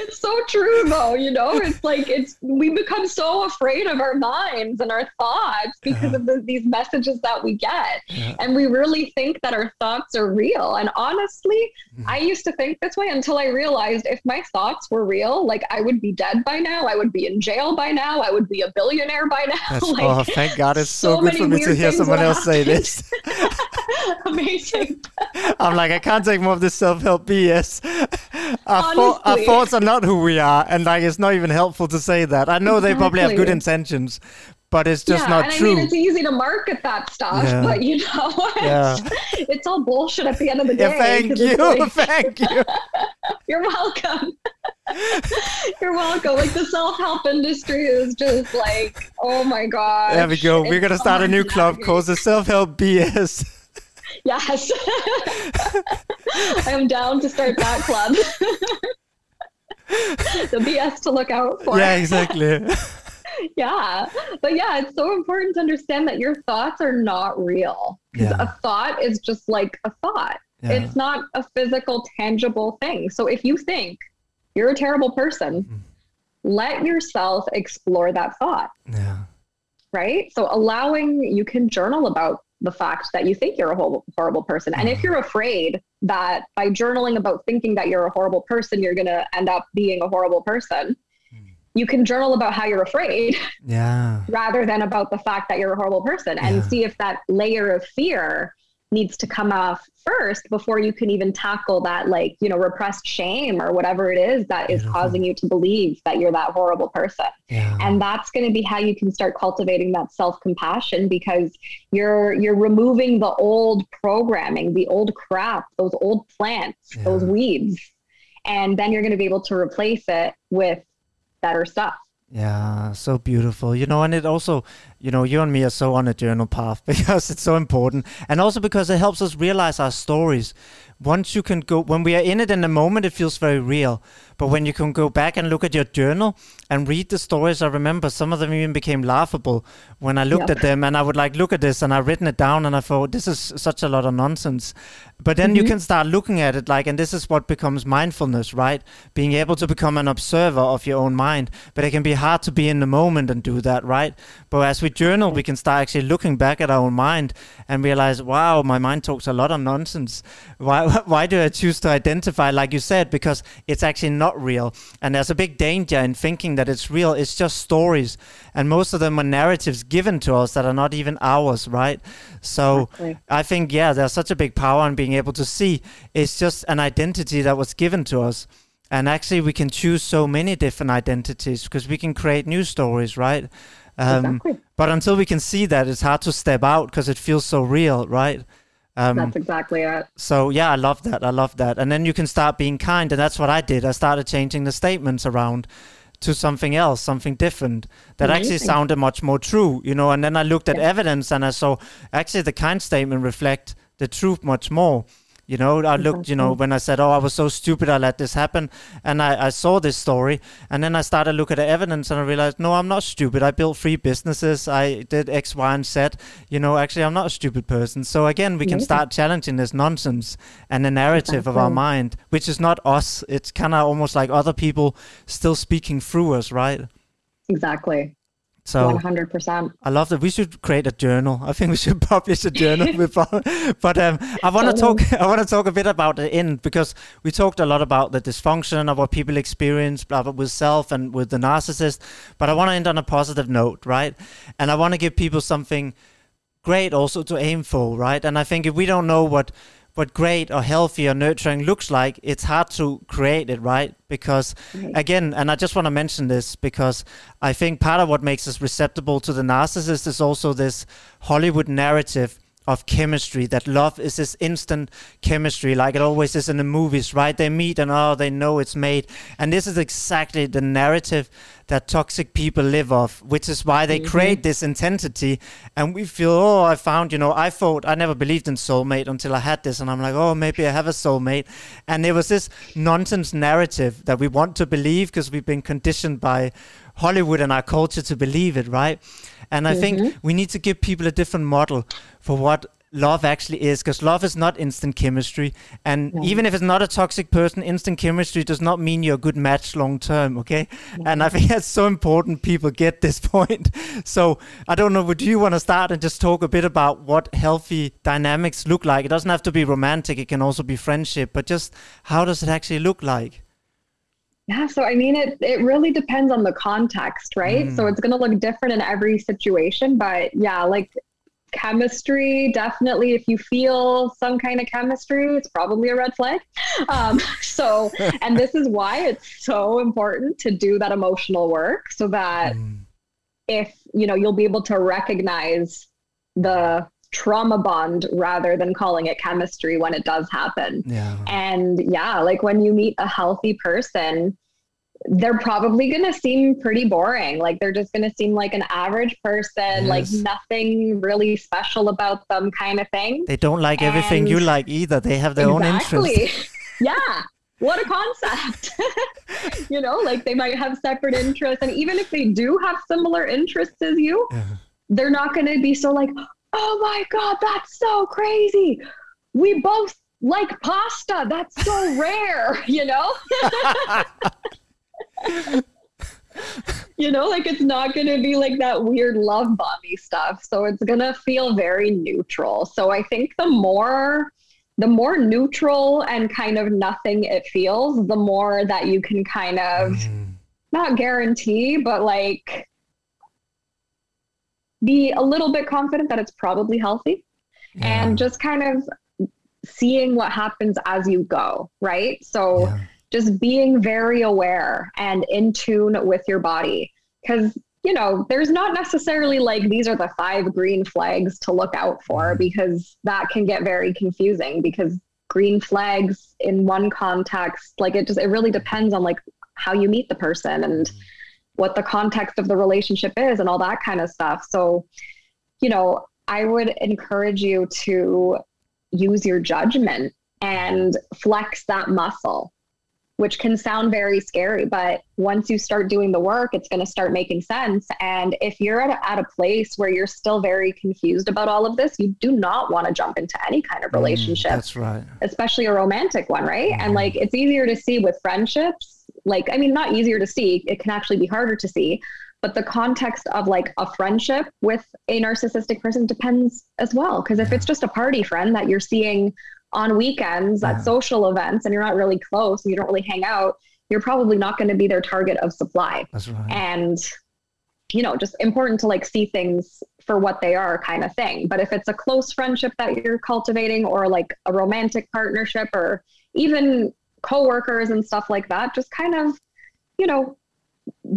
Speaker 2: It's so true though you know? It's like it's we become so afraid of our minds and our thoughts because of the, these messages that we get. Yeah. and we really think that our thoughts are real. And honestly mm-hmm. i used to think this way until i realized if my thoughts were real like i would be dead by now. I would be in jail by now. I would be a billionaire by now.
Speaker 1: Like, oh thank god it's so, so good for me to hear someone else say this.
Speaker 2: Amazing.
Speaker 1: I'm like i can't take more of this self-help bs our, thought, our thoughts are not who we are, and like it's not even helpful to say that. I know exactly. they probably have good intentions, but it's just
Speaker 2: yeah,
Speaker 1: not
Speaker 2: and
Speaker 1: true.
Speaker 2: I mean, it's easy to market that stuff, yeah. but you know, yeah. it's all bullshit at the end of the day.
Speaker 1: Yeah, thank you, like, thank you.
Speaker 2: You're welcome. You're welcome. Like the self-help industry is just like, oh my god.
Speaker 1: There we go. We're gonna start a new club called the Self-Help BS.
Speaker 2: Yes. I am down to start that club. the BS to look out for.
Speaker 1: Yeah, exactly.
Speaker 2: yeah. But yeah, it's so important to understand that your thoughts are not real. Yeah. A thought is just like a thought. Yeah. It's not a physical, tangible thing. So if you think you're a terrible person, mm-hmm. let yourself explore that thought.
Speaker 1: Yeah.
Speaker 2: Right. So allowing you can journal about the fact that you think you're a horrible, horrible person. And if mm-hmm. you're afraid that by journaling about thinking that you're a horrible person, you're going to end up being a horrible person, mm. you can journal about how you're afraid
Speaker 1: yeah
Speaker 2: rather than about the fact that you're a horrible person and yeah. see if that layer of fear needs to come off first before you can even tackle that like you know repressed shame or whatever it is that is causing you to believe that you're that horrible person yeah. and that's going to be how you can start cultivating that self-compassion because you're you're removing the old programming the old crap those old plants yeah. those weeds and then you're going to be able to replace it with better stuff
Speaker 1: yeah, so beautiful. You know, and it also, you know, you and me are so on a journal path because it's so important. And also because it helps us realize our stories. Once you can go, when we are in it in the moment, it feels very real. But when you can go back and look at your journal and read the stories, I remember some of them even became laughable when I looked yep. at them and I would like look at this and I've written it down and I thought this is such a lot of nonsense. But then mm-hmm. you can start looking at it like, and this is what becomes mindfulness, right? Being able to become an observer of your own mind. But it can be hard to be in the moment and do that, right? But as we journal, we can start actually looking back at our own mind and realize, wow, my mind talks a lot of nonsense. Why, why do I choose to identify, like you said, because it's actually not real. And there's a big danger in thinking that it's real. It's just stories. And most of them are narratives given to us that are not even ours, right? So exactly. I think, yeah, there's such a big power in being able to see it's just an identity that was given to us. And actually, we can choose so many different identities because we can create new stories, right? Um, exactly. But until we can see that, it's hard to step out because it feels so real, right?
Speaker 2: Um, that's exactly it.
Speaker 1: So yeah, I love that. I love that. And then you can start being kind, and that's what I did. I started changing the statements around to something else, something different that Amazing. actually sounded much more true, you know. And then I looked at yeah. evidence, and I saw actually the kind statement reflect the truth much more. You know, I looked, you know, when I said, oh, I was so stupid, I let this happen. And I, I saw this story. And then I started looking at the evidence and I realized, no, I'm not stupid. I built three businesses. I did X, Y, and Z. You know, actually, I'm not a stupid person. So again, we can start challenging this nonsense and the narrative exactly. of our mind, which is not us. It's kind of almost like other people still speaking through us, right?
Speaker 2: Exactly. So 100%.
Speaker 1: I love that. We should create a journal. I think we should publish a journal before. but um, I want to talk. I want to talk a bit about the end because we talked a lot about the dysfunction of what people experience, blah, blah, with self and with the narcissist. But I want to end on a positive note, right? And I want to give people something great also to aim for, right? And I think if we don't know what what great or healthy or nurturing looks like, it's hard to create it, right? Because again, and I just want to mention this because I think part of what makes us receptible to the narcissist is also this Hollywood narrative of chemistry that love is this instant chemistry like it always is in the movies right? They meet and oh they know it's made. And this is exactly the narrative that toxic people live off which is why they mm-hmm. create this intensity. And we feel oh i found you know i thought i never believed in soulmate until i had this and i'm like oh maybe i have a soulmate. And there was this nonsense narrative that we want to believe because we've been conditioned by hollywood and our culture to believe it right and I mm-hmm. think we need to give people a different model for what love actually is because love is not instant chemistry. And even if it's not a toxic person instant chemistry does not mean you're a good match long term okay? And i think that's so important people get this point. So i don't know would you want to start and just talk a bit about what healthy dynamics look like? It doesn't have to be romantic it can also be friendship but just how does it actually look like
Speaker 2: yeah, so I mean, it it really depends on the context, right? Mm. So it's going to look different in every situation, but yeah, like chemistry definitely if you feel some kind of chemistry it's probably a red flag um, so and this is why it's so important to do that emotional work so that mm. if you know you'll be able to recognize the trauma bond rather than calling it chemistry when it does happen yeah. and yeah like when you meet a healthy person they're probably going to seem pretty boring. Like they're just going to seem like an average person, yes. like nothing really special about them, kind of thing.
Speaker 1: They don't like and everything you like either. They have their exactly. own interests.
Speaker 2: yeah. What a concept. you know, like they might have separate interests. And even if they do have similar interests as you, yeah. they're not going to be so like, oh my God, that's so crazy. We both like pasta. That's so rare, you know? you know, like it's not going to be like that weird love bomby stuff. So it's going to feel very neutral. So I think the more the more neutral and kind of nothing it feels, the more that you can kind of mm. not guarantee, but like be a little bit confident that it's probably healthy yeah. and just kind of seeing what happens as you go, right? So yeah just being very aware and in tune with your body. Because, you know, there's not necessarily like these are the five green flags to look out for mm-hmm. because that can get very confusing because green flags in one context, like it just, it really depends on like how you meet the person and mm-hmm. What the context of the relationship is and all that kind of stuff. So, you know, I would encourage you to use your judgment and flex that muscle which can sound very scary. But once you start doing the work, it's going to start making sense. And if you're at a, at a place where you're still very confused about all of this, you do not want to jump into any kind of mm, relationship. Mm,
Speaker 1: that's right.
Speaker 2: Especially a romantic one, right? Mm. And like it's easier to see with friendships. Like, I mean, not easier to see, it can actually be harder to see. But the context of like a friendship with a narcissistic person depends as well. Because if yeah. it's just a party friend that you're seeing on weekends yeah. at social events and you're not really close and you don't really hang out, you're probably not going to be their target of supply.
Speaker 1: That's right.
Speaker 2: And you know, just important to like see things for what they are kind of thing. But if it's a close friendship that you're cultivating or like a romantic partnership or even coworkers and stuff like that, just kind of, you know,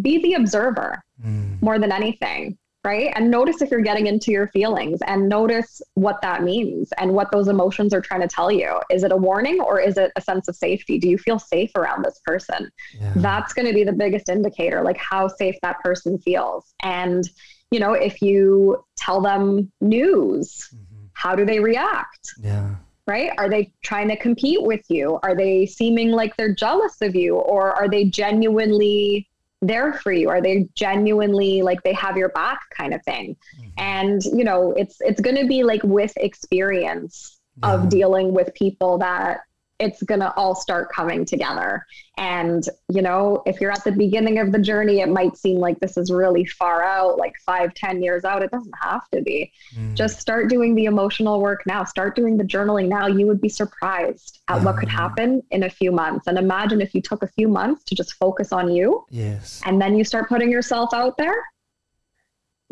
Speaker 2: be the observer mm. more than anything right? And notice if you're getting into your feelings and notice what that means and what those emotions are trying to tell you. Is it a warning or is it a sense of safety? Do you feel safe around this person? Yeah. That's going to be the biggest indicator, like how safe that person feels. And, you know, if you tell them news, mm-hmm. how do they react?
Speaker 1: Yeah
Speaker 2: right? Are they trying to compete with you? Are they seeming like they're jealous of you? Or are they genuinely there for you are they genuinely like they have your back kind of thing mm-hmm. and you know it's it's going to be like with experience yeah. of dealing with people that it's going to all start coming together. And, you know, if you're at the beginning of the journey, it might seem like this is really far out, like five, ten years out. It doesn't have to be. Mm. Just start doing the emotional work now. Start doing the journaling now. You would be surprised at what could happen in a few months. And imagine if you took a few months to just focus on you.
Speaker 1: Yes.
Speaker 2: And then you start putting yourself out there.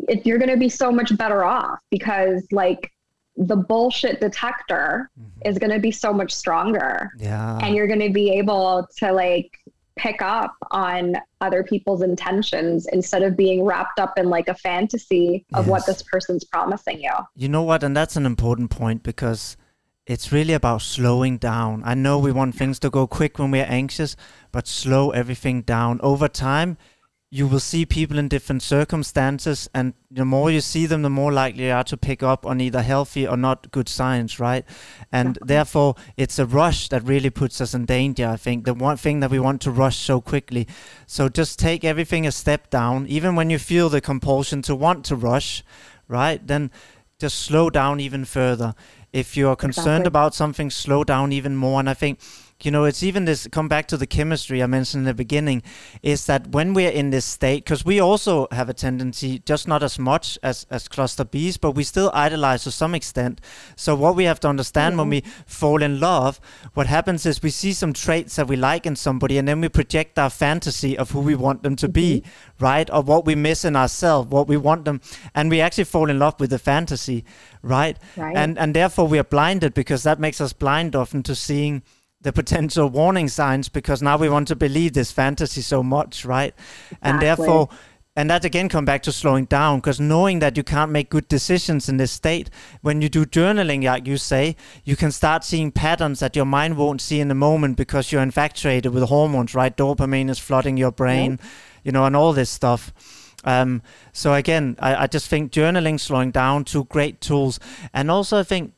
Speaker 2: If you're going to be so much better off because, like, the bullshit detector mm-hmm. is going to be so much stronger.
Speaker 1: Yeah.
Speaker 2: And you're going to be able to like pick up on other people's intentions instead of being wrapped up in like a fantasy of yes. what this person's promising you.
Speaker 1: You know what? And that's an important point because it's really about slowing down. I know we want things to go quick when we're anxious, but slow everything down over time you will see people in different circumstances and the more you see them the more likely you are to pick up on either healthy or not good signs right and therefore it's a rush that really puts us in danger i think the one thing that we want to rush so quickly so just take everything a step down even when you feel the compulsion to want to rush right then just slow down even further. If you're concerned exactly. about something, slow down even more. And I think you know it's even this come back to the chemistry i mentioned in the beginning is that when we're in this state because we also have a tendency just not as much as as cluster b's but we still idolize to some extent so what we have to understand mm-hmm. when we fall in love what happens is we see some traits that we like in somebody and then we project our fantasy of who we want them to mm-hmm. be right or what we miss in ourselves what we want them and we actually fall in love with the fantasy right, right. and and therefore we are blinded because that makes us blind often to seeing the potential warning signs because now we want to believe this fantasy so much, right? Exactly. And therefore, and that again come back to slowing down because knowing that you can't make good decisions in this state when you do journaling like you say you can start seeing patterns that your mind won't see in the moment because you're infatuated with hormones right? Dopamine is flooding your brain you know and all this stuff. Um, so again I, I just think journaling slowing down two great tools. And also i think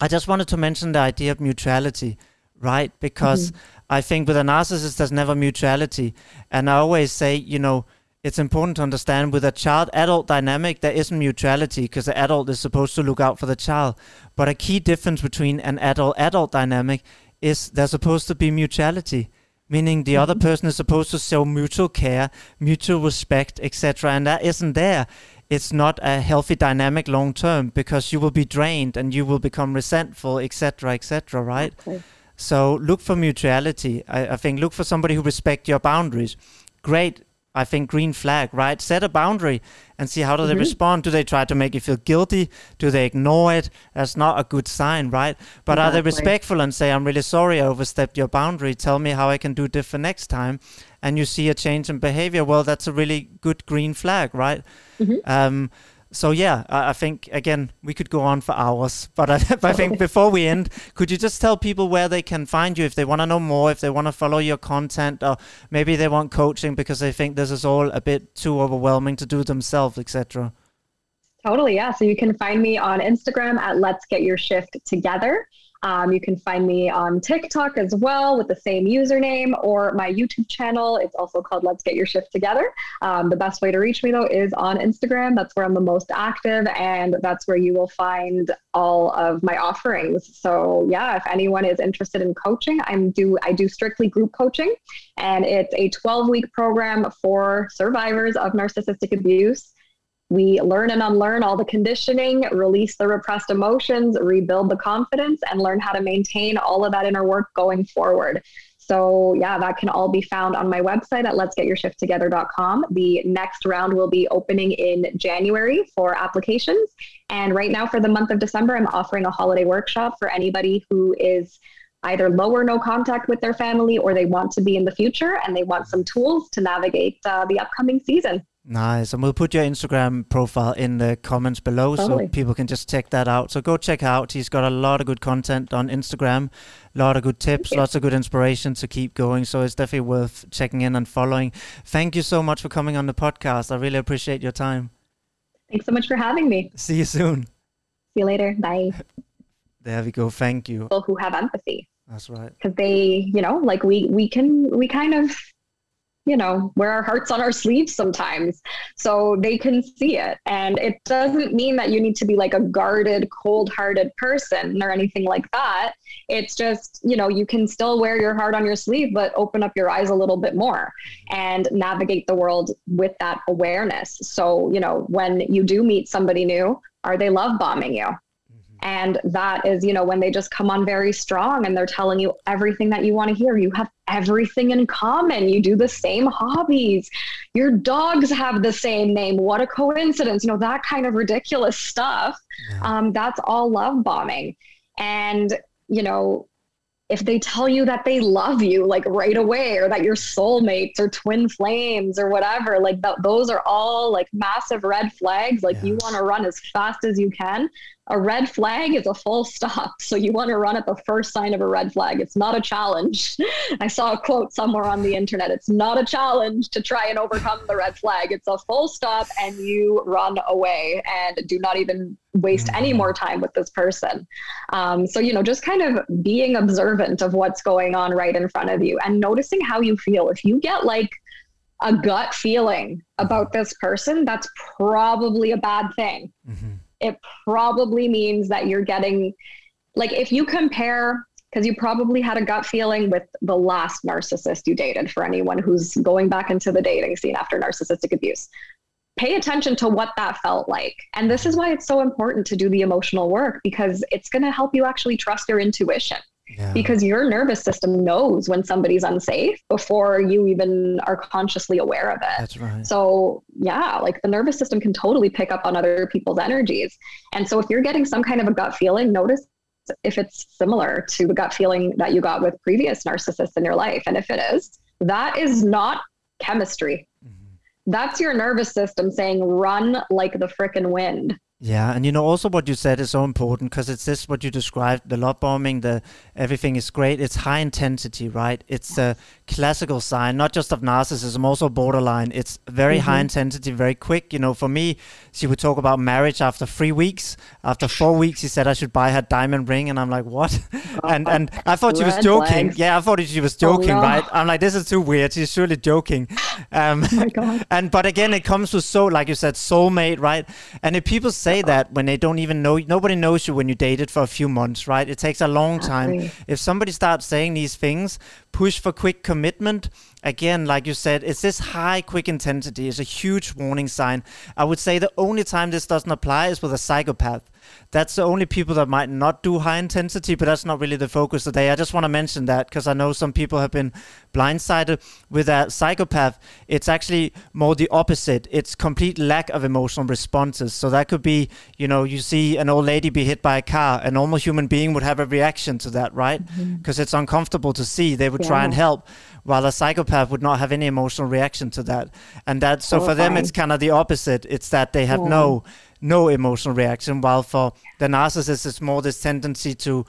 Speaker 1: i just wanted to mention the idea of mutuality right? Because mm-hmm. I think with a narcissist, there's never mutuality. And I always say, you know, it's important to understand with a child adult dynamic, there isn't mutuality because the adult is supposed to look out for the child. But a key difference between an adult adult dynamic is there's supposed to be mutuality meaning the other mm-hmm. person is supposed to show mutual care, mutual respect, etc. And that isn't there. It's not a healthy dynamic long term because you will be drained and you will become resentful, etc., etc. Right? Okay. So look for mutuality. I, I think look for somebody who respect your boundaries. Great. I think green flag, right? Set a boundary and see how do mm-hmm. they respond. Do they try to make you feel guilty? Do they ignore it? That's not a good sign, right? But exactly. are they respectful and say, "I'm really sorry, I overstepped your boundary. Tell me how I can do different next time." And you see a change in behavior. Well, that's a really good green flag, right? Mm-hmm. Um, so yeah, I, I, think again we could go on for hours, but I, I think before we end, could you just tell people where they can find you if they want to know more, if they want to follow your content, or maybe they want coaching because they think this is all a bit too overwhelming to do themselves, etc.
Speaker 2: Totally, yeah. So you can find me on Instagram at Let's Get Your Shift Together. Um, you can find me on TikTok as well with the same username or my YouTube channel. It's also called Let's Get Your Shift Together. Um, the best way to reach me though is on Instagram. That's where I'm the most active and that's where you will find all of my offerings. So yeah, if anyone is interested in coaching, I'm do I do strictly group coaching and it's a 12 week program for survivors of narcissistic abuse we learn and unlearn all the conditioning, release the repressed emotions, rebuild the confidence, and learn how to maintain all of that inner work going forward. So, yeah, that can all be found on my website at let'sgetyourShiftTogether.com. The next round will be opening in January for applications. And right now, for the month of December, I'm offering a holiday workshop for anybody who is either low or no contact with their family or they want to be in the future and they want some tools to navigate uh, the upcoming season.
Speaker 1: Nice. And we'll put your Instagram profile in the comments below totally. so people can just check that out. So go check out. He's got a lot of good content on Instagram, a lot of good tips, lots of good inspiration to keep going. So it's definitely worth checking in and following. Thank you so much for coming on the podcast. I really appreciate your time.
Speaker 2: Thanks so much for having me.
Speaker 1: See you soon. See
Speaker 2: you later. Bye.
Speaker 1: There we go. Thank you.
Speaker 2: People who have empathy.
Speaker 1: That's right.
Speaker 2: Because they, you know, like we we can we kind of you know, wear our hearts on our sleeves sometimes so they can see it. And it doesn't mean that you need to be like a guarded, cold hearted person or anything like that. It's just, you know, you can still wear your heart on your sleeve, but open up your eyes a little bit more and navigate the world with that awareness. So, you know, when you do meet somebody new, are they love bombing you? And that is, you know, when they just come on very strong and they're telling you everything that you want to hear. You have everything in common. You do the same hobbies. Your dogs have the same name. What a coincidence. You know, that kind of ridiculous stuff. Yeah. Um, that's all love bombing. And, you know, if they tell you that they love you like right away or that you're soulmates or twin flames or whatever like th- those are all like massive red flags like yes. you want to run as fast as you can a red flag is a full stop. So you want to run at the first sign of a red flag. It's not a challenge. I saw a quote somewhere on the internet. It's not a challenge to try and overcome the red flag. It's a full stop and you run away and do not even waste any more time with this person. Um, so, you know, just kind of being observant of what's going on right in front of you and noticing how you feel. If you get like, a gut feeling about this person, that's probably a bad thing. Mm-hmm it probably means that you're getting, like, if you compare, because you probably had a gut feeling with the last narcissist you dated for anyone who's going back into the dating scene after narcissistic abuse. Pay attention to what that felt like. And this is why it's so important to do the emotional work because it's going to help you actually trust your intuition yeah. because your nervous system knows when somebody's unsafe before you even are consciously aware of it.
Speaker 1: That's right.
Speaker 2: So, yeah, like the nervous system can totally pick up on other people's energies. And so, if you're getting some kind of a gut feeling, notice if it's similar to the gut feeling that you got with previous narcissists in your life. And if it is, that is not chemistry. Mm-hmm. That's your nervous system saying, run like the frickin' wind.
Speaker 1: Yeah, and you know also what you said is so important because it's this what you described the love bombing, the everything is great. It's high intensity, right? It's a classical sign, not just of narcissism, also borderline. It's very mm-hmm. high intensity, very quick. You know, for me, she would talk about marriage after three weeks. After four weeks, she said I should buy her diamond ring, and I'm like, what? and and I thought she was joking. Flags. Yeah, I thought she was joking, oh, no. right? I'm like, this is too weird. She's surely joking. Um, oh. And but again, it comes with so, like you said, soulmate, right? And if people say that when they don't even know nobody knows you when you dated for a few months right it takes a long time if somebody starts saying these things push for quick commitment. Again like you said it's this high quick intensity is a huge warning sign. I would say the only time this doesn't apply is with a psychopath that's the only people that might not do high intensity, but that's not really the focus today. I just want to mention that because I know some people have been blindsided with a psychopath. It's actually more the opposite. It's complete lack of emotional responses. So that could be, you know, you see an old lady be hit by a car. A normal human being would have a reaction to that, right? Because mm-hmm. it's uncomfortable to see. They would yeah. try and help, while a psychopath would not have any emotional reaction to that. And that, so oh, for them, it's kind of the opposite. It's that they have yeah. no no emotional reaction, while for the narcissist, it's more this tendency to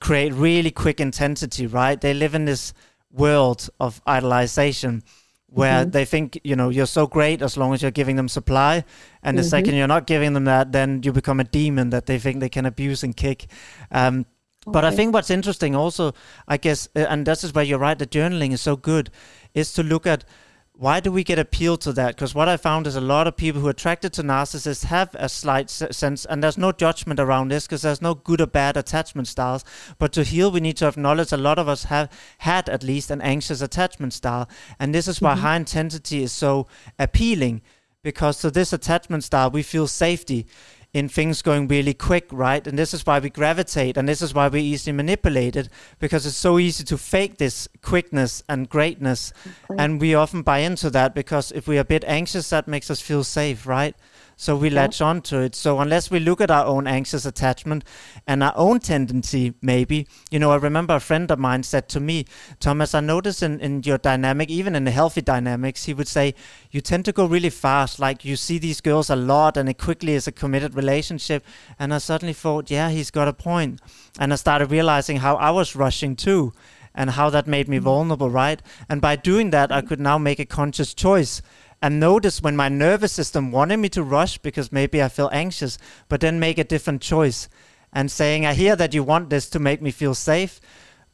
Speaker 1: create really quick intensity, right? They live in this world of idolization where mm-hmm. they think, you know, you're so great as long as you're giving them supply. And the mm-hmm. second you're not giving them that, then you become a demon that they think they can abuse and kick. Um, okay. But I think what's interesting also, I guess, uh, and this is where you're right, the journaling is so good, is to look at why do we get appealed to that? Because what I found is a lot of people who are attracted to narcissists have a slight sense, and there's no judgment around this because there's no good or bad attachment styles. But to heal, we need to acknowledge a lot of us have had at least an anxious attachment style, and this is why mm-hmm. high intensity is so appealing. Because to this attachment style, we feel safety in things going really quick, right? And this is why we gravitate, and this is why we're easily manipulate it because it's so easy to fake this quickness and greatness. Okay. And we often buy into that because if we're a bit anxious, that makes us feel safe, right? So we yeah. latch onto it. So unless we look at our own anxious attachment and our own tendency, maybe, you know, I remember a friend of mine said to me, Thomas, I notice in, in your dynamic, even in the healthy dynamics, he would say, you tend to go really fast. Like you see these girls a lot and it quickly is a committed relationship. And I suddenly thought, yeah, he's got a point. And I started realizing how I was rushing too and how that made me mm. vulnerable, right? And by doing that, I could now make a conscious choice and notice when my nervous system wanted me to rush because maybe I feel anxious, but then make a different choice and saying, I hear that you want this to make me feel safe,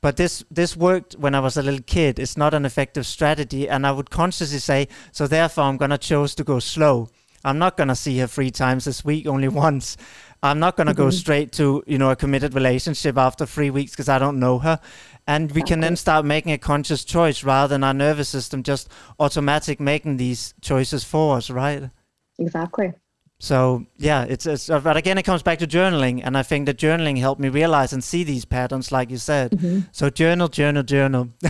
Speaker 1: but this this worked when I was a little kid. It's not an effective strategy, and I would consciously say, so therefore I'm gonna choose to go slow. I'm not gonna see her three times this week, only once. I'm not gonna mm-hmm. go straight to you know a committed relationship after three weeks because I don't know her and we can then start making a conscious choice rather than our nervous system just automatic making these choices for us right
Speaker 2: exactly
Speaker 1: so yeah it's, it's uh, but again it comes back to journaling and i think that journaling helped me realize and see these patterns like you said mm-hmm. so journal journal journal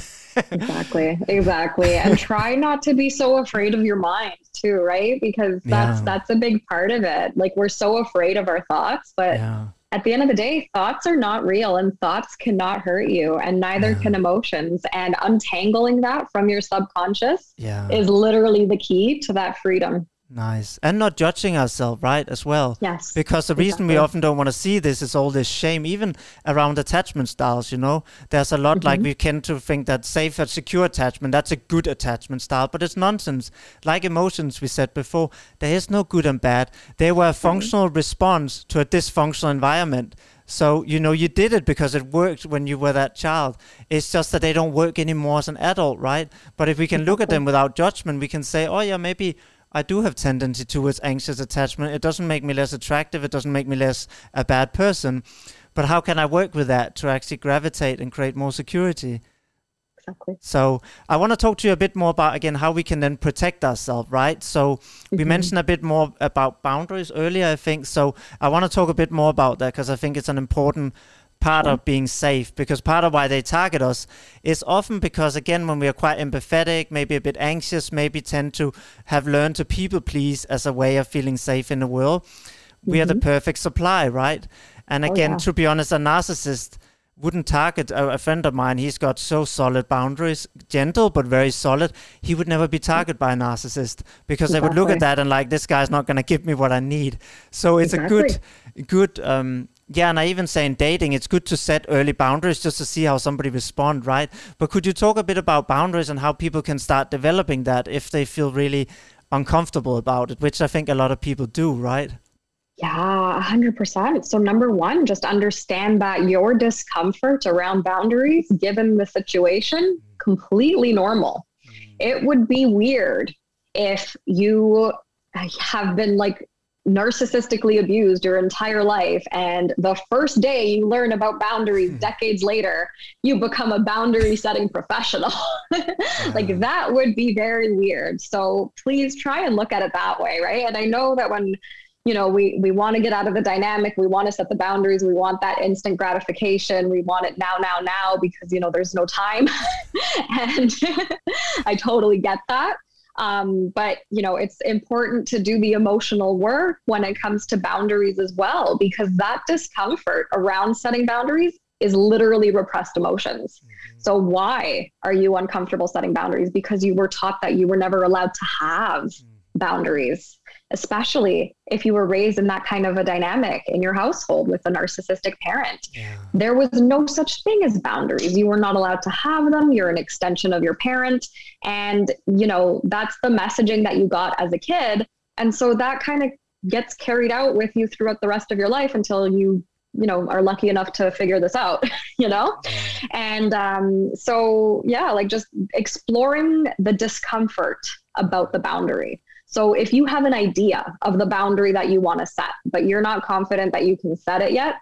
Speaker 2: exactly exactly and try not to be so afraid of your mind too right because that's yeah. that's a big part of it like we're so afraid of our thoughts but yeah at the end of the day, thoughts are not real and thoughts cannot hurt you, and neither yeah. can emotions. And untangling that from your subconscious is literally the key to that freedom.
Speaker 1: Nice. And not judging ourselves, right, as well.
Speaker 2: Yes.
Speaker 1: Because the exactly. reason we often don't want to see this is all this shame, even around attachment styles, you know. There's a lot mm-hmm. like we tend to think that safe and secure attachment, that's a good attachment style, but it's nonsense. Like emotions, we said before, there is no good and bad. They were a functional mm-hmm. response to a dysfunctional environment. So, you know, you did it because it worked when you were that child. It's just that they don't work anymore as an adult, right? But if we can look at them without judgment, we can say, oh, yeah, maybe I do have tendency towards anxious attachment. It doesn't make me less attractive. It doesn't make me less a bad person. But how can I work with that to actually gravitate and create more security?
Speaker 2: Exactly.
Speaker 1: So I want to talk to you a bit more about again how we can then protect ourselves, right? So mm-hmm. we mentioned a bit more about boundaries earlier, I think. So I want to talk a bit more about that because I think it's an important part of being safe because part of why they target us is often because again when we are quite empathetic maybe a bit anxious maybe tend to have learned to people please as a way of feeling safe in the world mm-hmm. we are the mm-hmm. perfect supply right and oh, again oh, yeah. to be honest a narcissist wouldn't target a, a, friend of mine he's got so solid boundaries gentle but very solid he would never be targeted by a narcissist because exactly. they would look at that and like this guy's not going to give me what i need so it's exactly. a good good um yeah, and I even say in dating, it's good to set early boundaries just to see how somebody respond, right? But could you talk a bit about boundaries and how people can start developing that if they feel really uncomfortable about it, which I think a lot of people do, right?
Speaker 2: Yeah, 100%. So, number one, just understand that your discomfort around boundaries, given the situation, completely normal. Mm. It would be weird if you have been like narcissistically abused your entire life and the first day you learn about boundaries hmm. decades later you become a boundary setting professional. Like uh-huh. that would be very weird. So please try and look at it that way right? And i know that when you know we we want to get out of the dynamic we want to set the boundaries we want that instant gratification we want it now now now because you know there's no time. And i totally get that um, but you know, it's important to do the emotional work when it comes to boundaries as well, because that discomfort around setting boundaries is literally repressed emotions. Mm-hmm. So why are you uncomfortable setting boundaries? Because you were taught that you were never allowed to have mm-hmm. boundaries especially if you were raised in that kind of a dynamic in your household with a narcissistic parent. Yeah. There was no such thing as boundaries. You were not allowed to have them. You're an extension of your parent. And, you know, that's the messaging that you got as a kid. And so that kind of gets carried out with you throughout the rest of your life until you you know are lucky enough to figure this out you know and um, so yeah like just exploring the discomfort about the boundary so if you have an idea of the boundary that you want to set, but you're not confident that you can set it yet,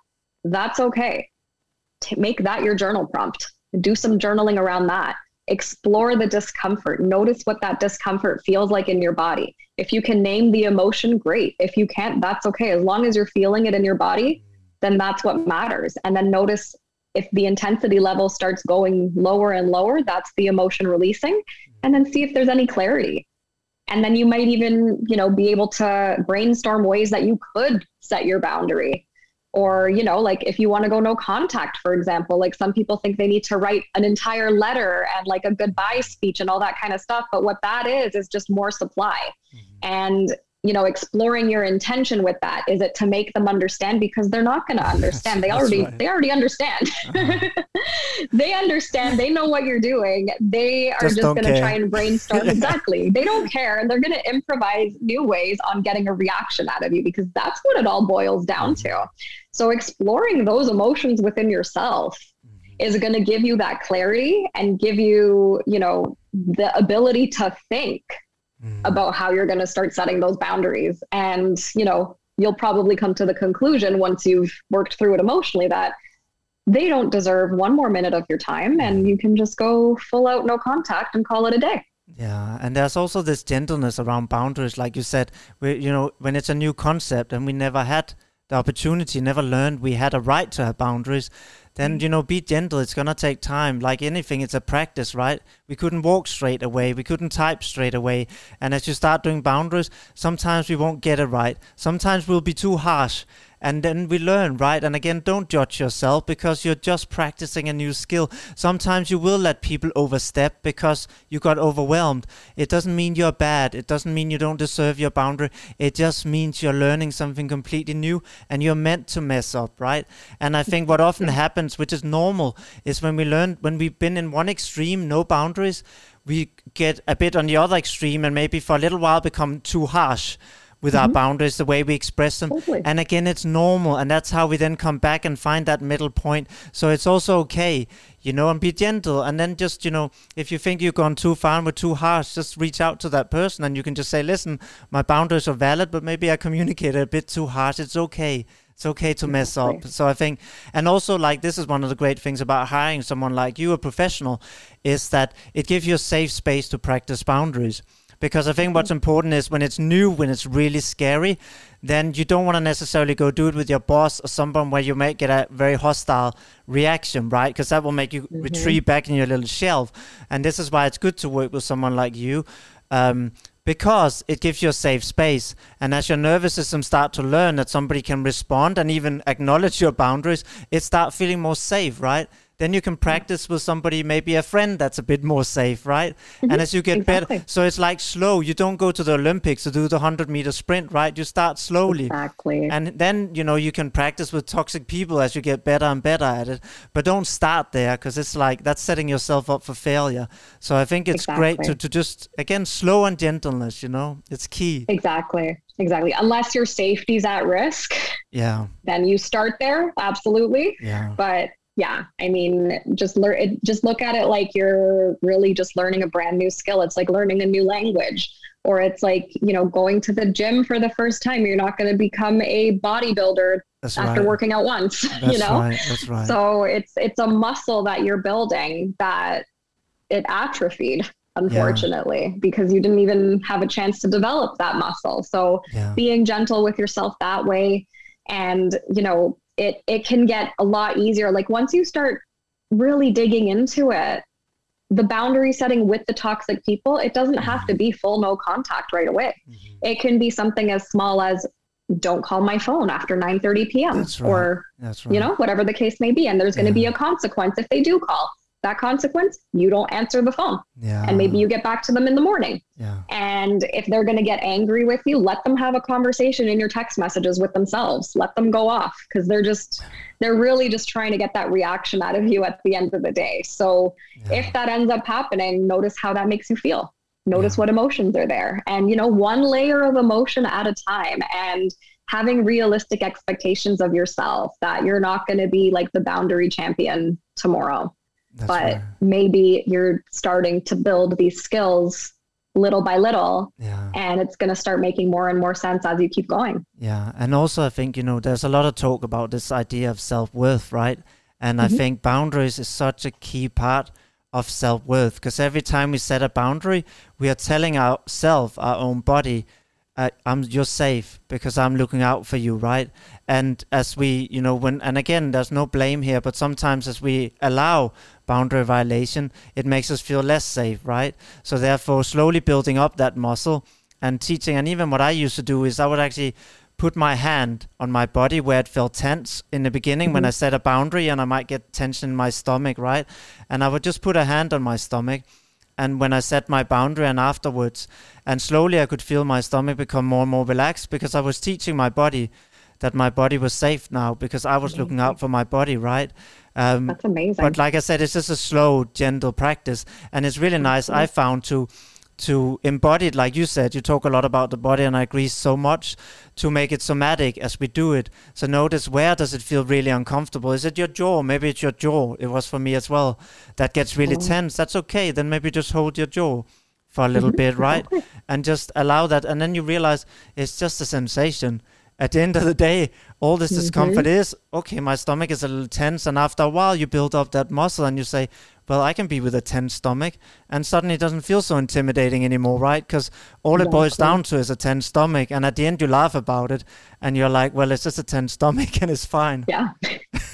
Speaker 2: that's okay. To make that your journal prompt. Do some journaling around that. Explore the discomfort. Notice what that discomfort feels like in your body. If you can name the emotion, great. If you can't, that's okay. As long as you're feeling it in your body, then that's what matters. And then notice if the intensity level starts going lower and lower, that's the emotion releasing. And then see if there's any clarity and then you might even you know be able to brainstorm ways that you could set your boundary or you know like if you want to go no contact for example like some people think they need to write an entire letter and like a goodbye speech and all that kind of stuff but what that is is just more supply mm-hmm. and you know exploring your intention with that is it to make them understand because they're not going to understand they already right. they already understand uh-huh. they understand they know what you're doing they are just, just going to try and brainstorm yeah. exactly they don't care and they're going to improvise new ways on getting a reaction out of you because that's what it all boils down to mm-hmm. so exploring those emotions within yourself mm-hmm. is going to give you that clarity and give you you know the ability to think mm. about how you're going to start setting those boundaries. And, you know, you'll probably come to the conclusion once you've worked through it emotionally that they don't deserve one more minute of your time and you can just go full out no contact and call it a day.
Speaker 1: Yeah, and there's also this gentleness around boundaries, like you said, we, you know, when it's a new concept and we never had the opportunity, never learned we had a right to have boundaries, then mm. you know be gentle. It's gonna take time. Like anything it's a practice right? We couldn't walk straight away. We couldn't type straight away. And as you start doing boundaries sometimes we won't get it right. Sometimes we'll be too harsh and then we learn, right? And again, don't judge yourself because you're just practicing a new skill. Sometimes you will let people overstep because you got overwhelmed. It doesn't mean you're bad. It doesn't mean you don't deserve your boundary. It just means you're learning something completely new and you're meant to mess up, right? And I think what often happens, which is normal, is when we learn, when we've been in one extreme, no boundaries, we get a bit on the other extreme and maybe for a little while become too harsh with mm-hmm. our boundaries, the way we express them. Totally. And again, it's normal. And that's how we then come back and find that middle point. So it's also okay, you know, and be gentle. And then just, you know, if you think you've gone too far and were too harsh, just reach out to that person and you can just say, listen, my boundaries are valid, but maybe I communicated a bit too harsh. It's okay. It's okay to mess up. So I think, and also like this is one of the great things about hiring someone like you, a professional, is that it gives you a safe space to practice boundaries because I think what's mm-hmm. important is when it's new, when it's really scary, then you don't want to necessarily go do it with your boss or someone where you might get a very hostile reaction, right? Because that will make you mm-hmm. retreat back in your little shelf. And this is why it's good to work with someone like you. Um, because it gives you a safe space and as your nervous system start to learn that somebody can respond and even acknowledge your boundaries it start feeling more safe right then you can practice with somebody, maybe a friend that's a bit more safe, right? Mm-hmm. And as you get exactly. better, so it's like slow. You don't go to the Olympics to do the 100 meter sprint, right? You start slowly.
Speaker 2: Exactly.
Speaker 1: And then, you know, you can practice with toxic people as you get better and better at it. But don't start there because it's like that's setting yourself up for failure. So I think it's exactly. great to, to just, again, slow and gentleness, you know, it's key.
Speaker 2: Exactly. Exactly. Unless your safety's at risk.
Speaker 1: Yeah.
Speaker 2: Then you start there. Absolutely.
Speaker 1: Yeah.
Speaker 2: But yeah i mean just learn it just look at it like you're really just learning a brand new skill it's like learning a new language or it's like you know going to the gym for the first time you're not going to become a bodybuilder that's after right. working out once
Speaker 1: that's
Speaker 2: you know
Speaker 1: right. that's right
Speaker 2: so it's it's a muscle that you're building that it atrophied unfortunately yeah. because you didn't even have a chance to develop that muscle so yeah. being gentle with yourself that way and you know it it can get a lot easier. Like once you start really digging into it, the boundary setting with the toxic people, it doesn't have to be full no contact right away. Mm-hmm. It can be something as small as don't call my phone after 9:30 p.m.
Speaker 1: Right.
Speaker 2: or
Speaker 1: right.
Speaker 2: you know whatever the case may be and there's going to be a consequence if they do call that consequence, you don't answer the phone.
Speaker 1: Yeah.
Speaker 2: And maybe you get back to them in the morning.
Speaker 1: Yeah.
Speaker 2: And if they're going to get angry with you, let them have a conversation in your text messages with themselves. Let them go off because they're just, they're really just trying to get that reaction out of you at the end of the day. So yeah. if that ends up happening, notice how that makes you feel. Notice yeah. what emotions are there. And, you know, one layer of emotion at a time. And, having realistic expectations of yourself that you're not going to be like the boundary champion tomorrow that's but right. maybe you're starting to build these skills little by little
Speaker 1: yeah.
Speaker 2: and it's going to start making more and more sense as you keep going
Speaker 1: yeah and also i think you know there's a lot of talk about this idea of self-worth right and mm-hmm. i think boundaries is such a key part of self-worth because every time we set a boundary we are telling ourselves our own body uh, I'm you're safe because I'm looking out for you, right? And as we, you know, when and again, there's no blame here, but sometimes as we allow boundary violation, it makes us feel less safe, right? So therefore, slowly building up that muscle and teaching, and even what I used to do is I would actually put my hand on my body where it felt tense in the beginning mm-hmm. when I set a boundary and I might get tension in my stomach, right? And I would just put a hand on my stomach and when I set my boundary and afterwards, and slowly I could feel my stomach become more and more relaxed because I was teaching my body that my body was safe now because I was looking out for my body, right?
Speaker 2: Um, That's amazing.
Speaker 1: But like I said, it's just a slow, gentle practice, and it's really nice. I found to to embody it, like you said, you talk a lot about the body, and I agree so much to make it somatic as we do it. So notice where does it feel really uncomfortable? Is it your jaw? Maybe it's your jaw. It was for me as well. That gets really oh. tense. That's okay. Then maybe just hold your jaw for a little bit, right? And just allow that, and then you realize it's just a sensation at the end of the day, all this discomfort mm-hmm. is okay, my stomach is a little tense. And after a while, you build up that muscle and you say, well, I can be with a tense stomach. And suddenly it doesn't feel so intimidating anymore, right? Because all exactly. it boils down to is a tense stomach. And at the end, you laugh about it and you're like, well, it's just a tense stomach and it's fine.
Speaker 2: Yeah,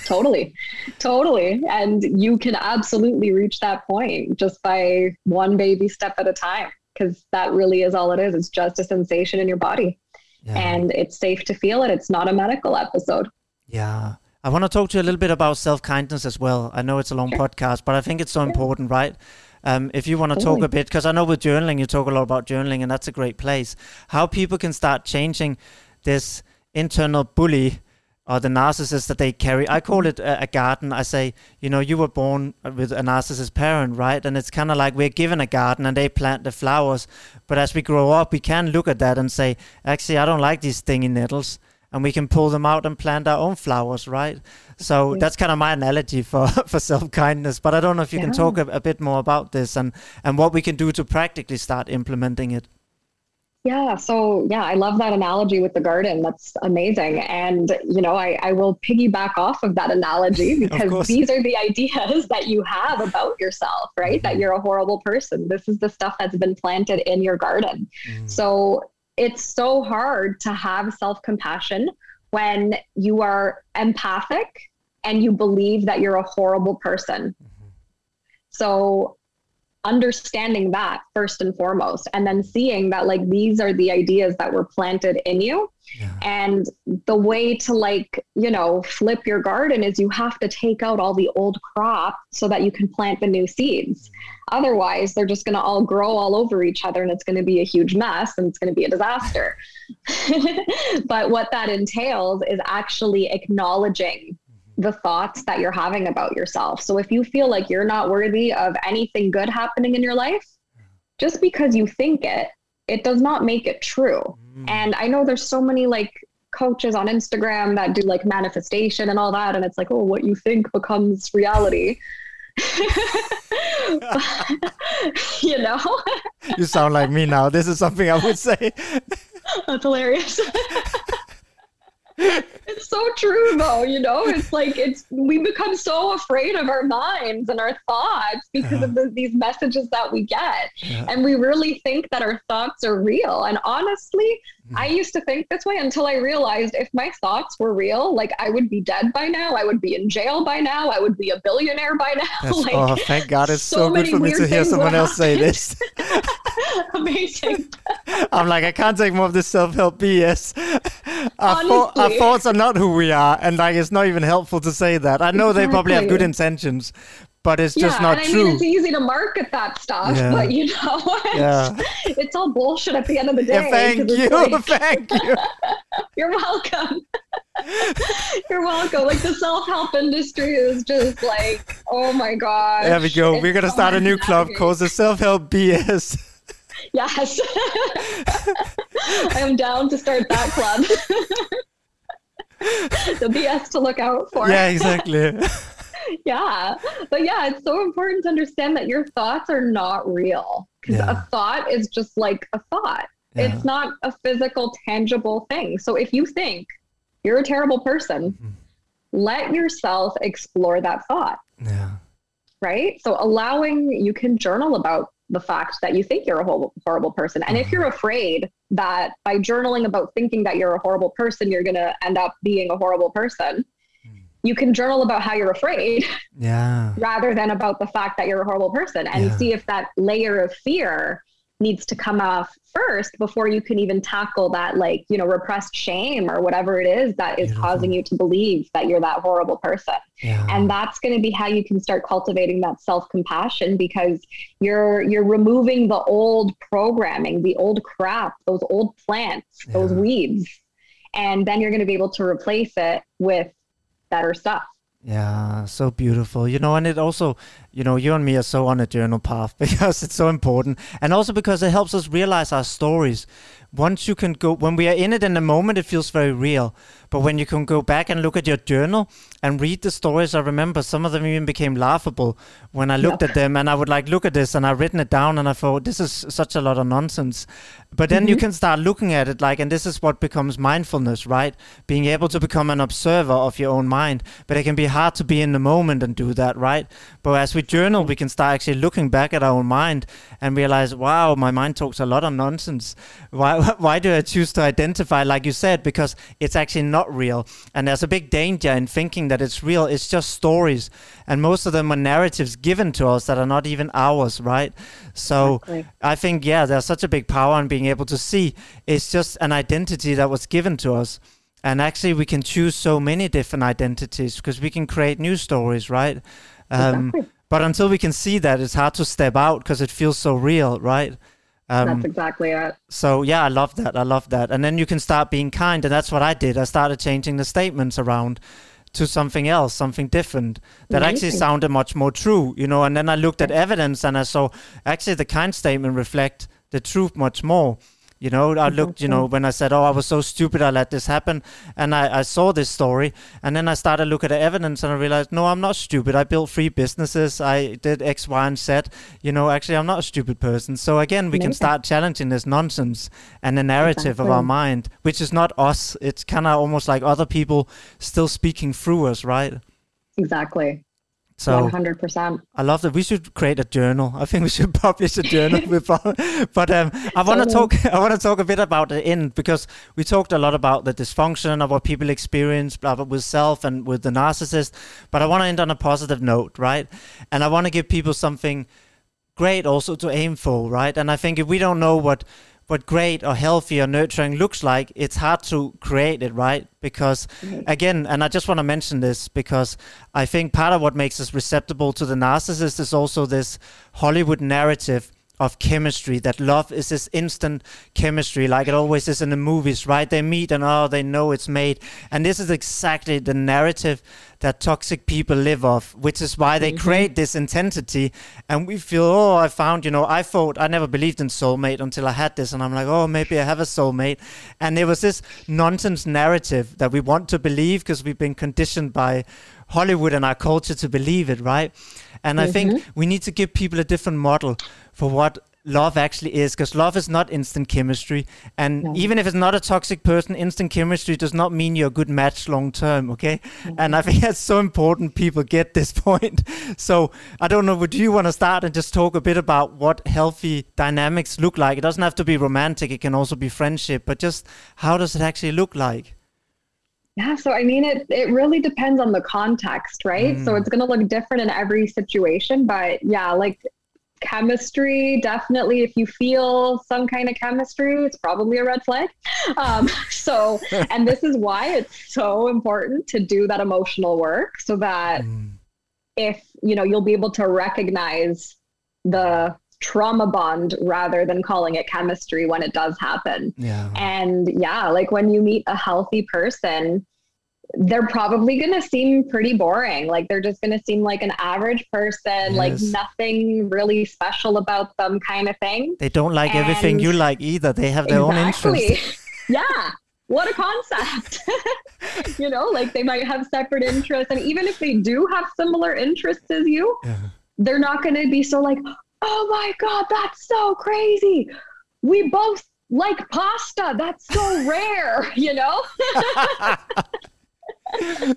Speaker 2: totally. totally. And you can absolutely reach that point just by one baby step at a time because that really is all it is. It's just a sensation in your body yeah. and it's safe to feel it. It's not a medical episode.
Speaker 1: Yeah. I want to talk to you a little bit about self kindness as well. I know it's a long sure. podcast, but I think it's so important, right? Um, if you want to talk a bit, because I know with journaling, you talk a lot about journaling, and that's a great place. How people can start changing this internal bully or the narcissist that they carry. I call it a, a, garden. I say, you know, you were born with a narcissist parent, right? And it's kind of like we're given a garden and they plant the flowers. But as we grow up, we can look at that and say, actually, I don't like these stinging nettles. And we can pull them out and plant our own flowers, right? So that's kind of my analogy for, for self kindness. But I don't know if you yeah. can talk a, a bit more about this and, and what we can do to practically start implementing it.
Speaker 2: Yeah. So, yeah, I love that analogy with the garden. That's amazing. And, you know, I, I will piggyback off of that analogy because these are the ideas that you have about yourself, right? Mm-hmm. That you're a horrible person. This is the stuff that's been planted in your garden. Mm-hmm. So, it's so hard to have self compassion when you are empathic and you believe that you're a horrible person. Mm-hmm. So, understanding that first and foremost and then seeing that like these are the ideas that were planted in you yeah. and the way to like you know flip your garden is you have to take out all the old crop so that you can plant the new seeds mm-hmm. otherwise they're just going to all grow all over each other and it's going to be a huge mess and it's going to be a disaster but what that entails is actually acknowledging the thoughts that you're having about yourself. So if you feel like you're not worthy of anything good happening in your life, just because you think it, it does not make it true. Mm. And I know there's so many like coaches on Instagram that do like manifestation and all that. And it's like, oh, what you think becomes reality. you know?
Speaker 1: you sound like me now. This is something I would say.
Speaker 2: That's hilarious it's so true though you know? It's like it's we become so afraid of our minds and our thoughts because yeah. of the, these messages that we get. Yeah. and we really think that our thoughts are real. And honestly mm. i used to think this way until i realized if my thoughts were real like i would be dead by now. I would be in jail by now. I would be a billionaire by now.
Speaker 1: Like, oh thank god it's so, so good for me to hear someone else say this
Speaker 2: amazing
Speaker 1: i'm like i can't take more of this self-help bs our, thought, our, thoughts are not who we are, and like it's not even helpful to say that. I know exactly. they probably have good intentions, but it's just
Speaker 2: yeah,
Speaker 1: not
Speaker 2: and
Speaker 1: true.
Speaker 2: I mean, it's easy to market that stuff, yeah. but you know, yeah. it's all bullshit at the end of the day.
Speaker 1: Yeah, thank you, like, thank you.
Speaker 2: You're welcome. You're welcome. Like the self-help industry is just like, oh my god.
Speaker 1: There we go. We're gonna start a new club called the Self-Help BS.
Speaker 2: Yes. I am down to start that club. the BS to look out for.
Speaker 1: Yeah, exactly.
Speaker 2: yeah. But yeah, it's so important to understand that your thoughts are not real. Because yeah. a thought is just like a thought. Yeah. It's not a physical, tangible thing. So if you think you're a terrible person, mm-hmm. let yourself explore that thought.
Speaker 1: Yeah.
Speaker 2: Right. So allowing you can journal about the fact that you think you're a horrible, horrible person. And if you're mm-hmm. afraid that by journaling about thinking that you're a horrible person, you're going to end up being a horrible person, mm. you can journal about how you're afraid
Speaker 1: yeah.
Speaker 2: rather than about the fact that you're a horrible person and yeah. see if that layer of fear needs to come off first before you can even tackle that like you know repressed shame or whatever it is that is causing you to believe that you're that horrible person yeah. and that's going to be how you can start cultivating that self-compassion because you're you're removing the old programming the old crap those old plants yeah. those weeds and then you're going to be able to replace it with better stuff
Speaker 1: yeah, so beautiful. You know, and it also, you know, you and me are so on a journal path because it's so important. And also because it helps us realize our stories once you can go when we are in it in the moment it feels very real. But when you can go back and look at your journal and read the stories i remember some of them even became laughable when i looked yep. at them and i would like look at this and i've written it down and i thought this is such a lot of nonsense. But then mm-hmm. you can start looking at it like and this is what becomes mindfulness right? Being able to become an observer of your own mind. But it can be hard to be in the moment and do that right? But as we journal we can start actually looking back at our own mind and realize wow my mind talks a lot of nonsense. Why why do I choose to identify like you said because it's actually not real. And there's a big danger in thinking that it's real. It's just stories. And most of them are narratives given to us that are not even ours right? So exactly. I think yeah there's such a big power in being able to see. It's just an identity that was given to us. And actually we can choose so many different identities because we can create new stories right? Um, exactly. but until we can see that it's hard to step out because it feels so real right
Speaker 2: Um, that's exactly it.
Speaker 1: So yeah, I love that. I love that. And then you can start being kind, and that's what I did. I started changing the statements around to something else, something different that Amazing. actually sounded much more true, you know. And then I looked at evidence, and I saw actually the kind statement reflect the truth much more. You know, I mm-hmm, looked, you know, mm-hmm. when I said, oh, I was so stupid, I let this happen. And I, I saw this story. And then I started to look at the evidence and I realized, no, I'm not stupid. I built three businesses. I did X, Y, and Z. You know, actually, I'm not a stupid person. So again, we can start challenging this nonsense and the narrative exactly. of our mind, which is not us. It's kind of almost like other people still speaking through us, right?
Speaker 2: Exactly. So 100%.
Speaker 1: I love that. We should create a journal. I think we should publish a journal before. But um, I want to talk. I want to talk a bit about the end because we talked a lot about the dysfunction of what people experience, blah, blah, with self and with the narcissist. But I want to end on a positive note, right? And I want to give people something great also to aim for, right? And I think if we don't know what what great or healthy or nurturing looks like, it's hard to create it, right? Because mm-hmm. again, and I just want to mention this because I think part of what makes us receptible to the narcissist is also this Hollywood narrative of chemistry that love is this instant chemistry like it always is in the movies right they meet and oh they know it's made and this is exactly the narrative that toxic people live off which is why they mm-hmm. create this intensity and we feel oh i found you know i thought i never believed in soulmate until i had this and i'm like oh maybe i have a soulmate and there was this nonsense narrative that we want to believe because we've been conditioned by hollywood and our culture to believe it right and mm-hmm. I think mm-hmm. we need to give people a different model for what love actually is because love is not instant chemistry and no. even if it's not a toxic person instant chemistry does not mean you're a good match long term okay mm-hmm. and i think that's so important people get this point so i don't know would you want to start and just talk a bit about what healthy dynamics look like it doesn't have to be romantic it can also be friendship but just how does it actually look like
Speaker 2: yeah, so I mean, it it really depends on the context, right? Mm. So it's going to look different in every situation, but yeah, like chemistry, definitely. If you feel some kind of chemistry, it's probably a red flag. Um, so, and this is why it's so important to do that emotional work, so that mm. if you know, you'll be able to recognize the trauma bond rather than calling it chemistry when it does happen. Yeah. And yeah, like when you meet a healthy person, they're probably going to seem pretty boring. Like they're just going to seem like an average person, yes. like nothing really special about them kind of thing.
Speaker 1: They don't like and everything you like either. They have their exactly. own interests.
Speaker 2: yeah. What a concept. you know, like they might have separate interests. And even if they do have similar interests as you, yeah. they're not going to be so like, oh my God, that's so crazy. We both like pasta. That's so rare, you know?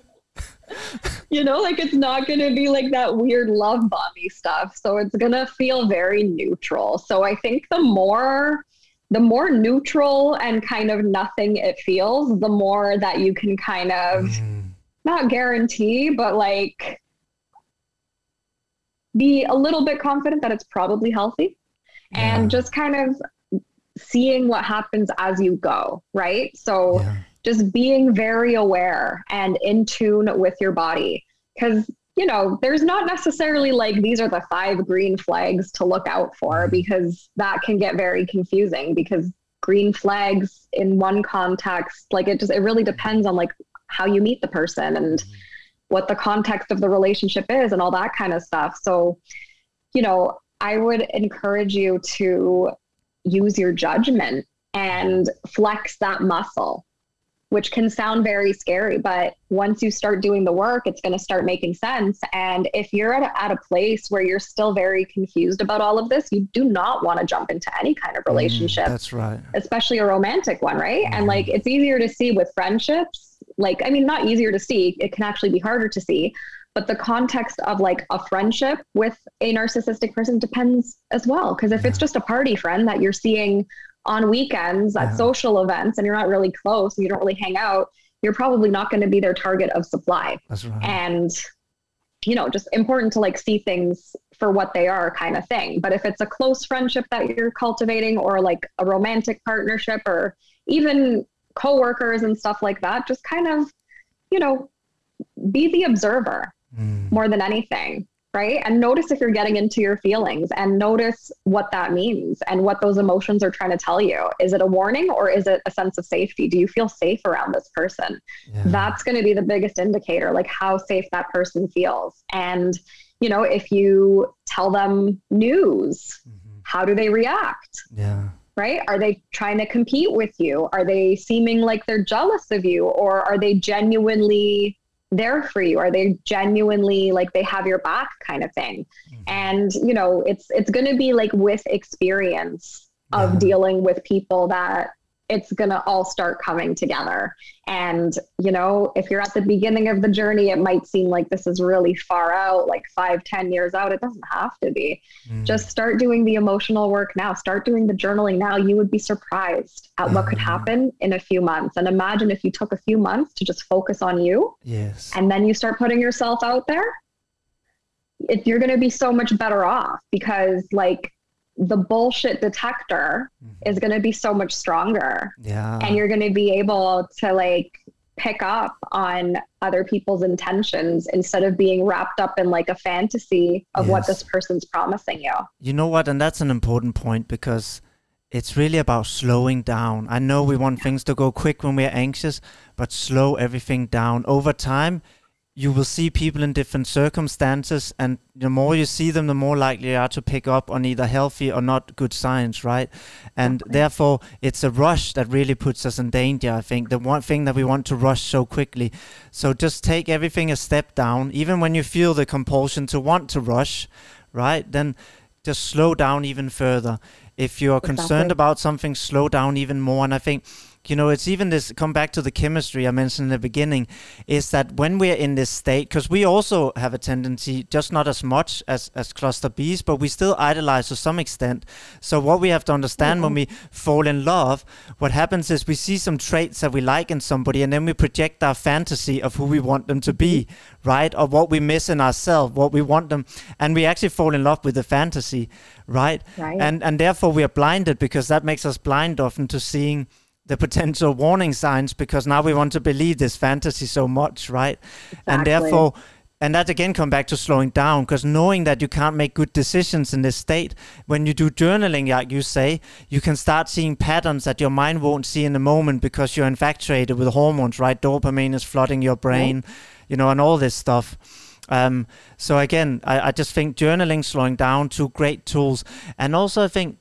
Speaker 2: you know, like it's not going to be like that weird love bomby stuff. So it's going to feel very neutral. So I think the more the more neutral and kind of nothing it feels, the more that you can kind of mm. not guarantee, but like be a little bit confident that it's probably healthy yeah. and just kind of seeing what happens as you go, right? So yeah. Just being very aware and in tune with your body because you know, there's not necessarily like these are the five green flags to look out for mm-hmm. because that can get very confusing because green flags in one context, like it just, it really depends on like how you meet the person and mm-hmm what the context of the relationship is and all that kind of stuff. So, you know, I would encourage you to use your judgment and flex that muscle, which can sound very scary. But once you start doing the work, it's going to start making sense. And if you're at a, at a place where you're still very confused about all of this, you do not want to jump into any kind of mm, relationship. Mm,
Speaker 1: that's right.
Speaker 2: Especially a romantic one, right? Mm. And like it's easier to see with friendships like i mean not easier to see it can actually be harder to see but the context of like a friendship with a narcissistic person depends as well because if yeah. it's just a party friend that you're seeing on weekends at yeah. social events and you're not really close and you don't really hang out you're probably not going to be their target of supply
Speaker 1: That's right.
Speaker 2: and you know just important to like see things for what they are kind of thing but if it's a close friendship that you're cultivating or like a romantic partnership or even coworkers and stuff like that just kind of you know be the observer mm. more than anything right? And notice if you're getting into your feelings and notice what that means and what those emotions are trying to tell you. Is it a warning or is it a sense of safety? Do you feel safe around this person? Yeah. That's going to be the biggest indicator, like how safe that person feels. And, you know, if you tell them news, mm-hmm. how do they react?
Speaker 1: Yeah.
Speaker 2: Right? Are they trying to compete with you? Are they seeming like they're jealous of you? Or are they genuinely there for you are they genuinely like they have your back kind of thing mm-hmm. and you know it's it's going to be like with experience of yeah. dealing with people that it's going to all start coming together. And, you know, if you're at the beginning of the journey, it might seem like this is really far out, like five, ten years out. It doesn't have to be. Mm. Just start doing the emotional work now. Start doing the journaling now. You would be surprised at what could ah. happen in a few months. And imagine if you took a few months to just focus on you.
Speaker 1: Yes.
Speaker 2: And then you start putting yourself out there. If you're going to be so much better off because, like, the bullshit detector mm-hmm. is going to be so much stronger.
Speaker 1: Yeah.
Speaker 2: And you're going to be able to like pick up on other people's intentions instead of being wrapped up in like a fantasy of yes. what this person's promising you.
Speaker 1: You know what? And that's an important point because it's really about slowing down. I know we want things to go quick when we're anxious, but slow everything down over time you will see people in different circumstances and the more you see them the more likely you are to pick up on either healthy or not good signs right? And okay. therefore it's a rush that really puts us in danger i think the one thing that we want to rush so quickly. So just take everything a step down. Even when you feel the compulsion to want to rush right then just slow down even further. If you are exactly. concerned about something slow down even more. And i think you know it's even this come back to the chemistry i mentioned in the beginning is that when we're in this state because we also have a tendency just not as much as as cluster b's but we still idolize to some extent so what we have to understand mm-hmm. when we fall in love what happens is we see some traits that we like in somebody and then we project our fantasy of who we want them to be right or what we miss in ourselves what we want them and we actually fall in love with the fantasy right, right. and and therefore we are blinded because that makes us blind often to seeing the potential warning signs because now we want to believe this fantasy so much, right? Exactly. And therefore, and that again come back to slowing down because knowing that you can't make good decisions in this state when you do journaling like you say you can start seeing patterns that your mind won't see in the moment because you're infatuated with hormones right? Dopamine is flooding your brain you know and all this stuff. Um, so again I, I just think journaling slowing down two great tools. And also i think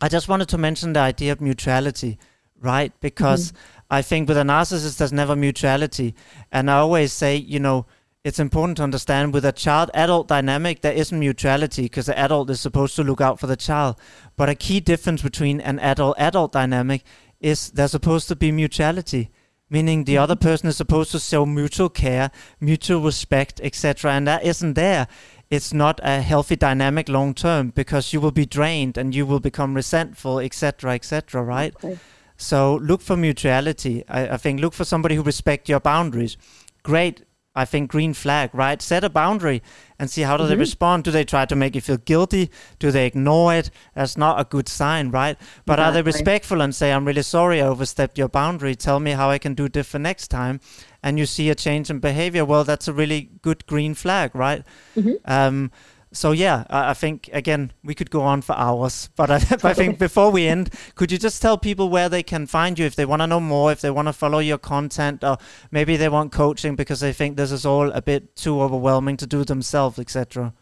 Speaker 1: i just wanted to mention the idea of mutuality right? Because mm-hmm. I think with a narcissist, there's never mutuality. And I always say, you know, it's important to understand with a child adult dynamic, there isn't mutuality because the adult is supposed to look out for the child. But a key difference between an adult adult dynamic is there's supposed to be mutuality meaning the other mm-hmm. person is supposed to show mutual care, mutual respect, etc. And that isn't there. It's not a healthy dynamic long term because you will be drained and you will become resentful, etc., etc. Right? Okay. So look for mutuality. I, I think look for somebody who respect your boundaries. Great. I think green flag, right? Set a boundary and see how do mm-hmm. they respond. Do they try to make you feel guilty? Do they ignore it? That's not a good sign, right? But exactly. are they respectful and say, "I'm really sorry, I overstepped your boundary. Tell me how I can do different next time." And you see a change in behavior. Well, that's a really good green flag, right? Mm-hmm. Um, so yeah, I, I, think again we could go on for hours, but I, I, think before we end, could you just tell people where they can find you if they want to know more, if they want to follow your content, or maybe they want coaching because they think this is all a bit too overwhelming to do themselves, etc.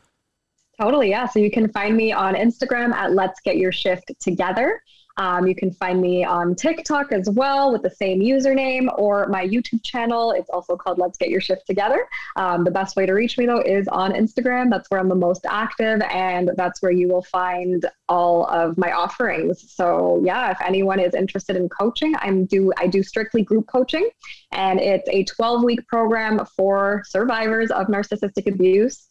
Speaker 2: Totally, yeah. So you can find me on Instagram at Let's Get Your Shift Together. Um, you can find me on TikTok as well with the same username or my YouTube channel. It's also called Let's Get Your Shift Together. Um, the best way to reach me though is on Instagram. That's where I'm the most active and that's where you will find all of my offerings. So yeah, if anyone is interested in coaching, I'm do I do strictly group coaching and it's a 12 week program for survivors of narcissistic abuse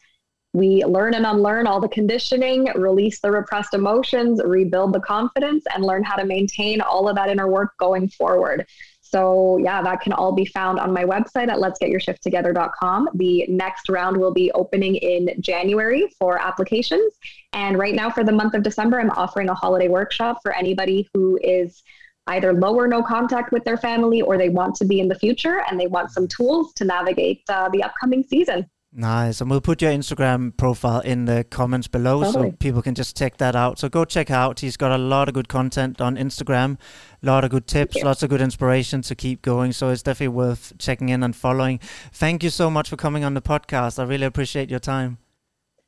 Speaker 2: we learn and unlearn all the conditioning, release the repressed emotions, rebuild the confidence, and learn how to maintain all of that inner work going forward. So, yeah, that can all be found on my website at letsgetyourshifttogether.com. The next round will be opening in January for applications. And right now, for the month of December, I'm offering a holiday workshop for anybody who is either low or no contact with their family or they want to be in the future and they want some tools to navigate uh, the upcoming season.
Speaker 1: Nice. And we'll put your Instagram profile in the comments below totally. so people can just check that out. So go check out. He's got a lot of good content on Instagram, a lot of good tips, lots of good inspiration to keep going. So it's definitely worth checking in and following. Thank you so much for coming on the podcast. I really appreciate your time.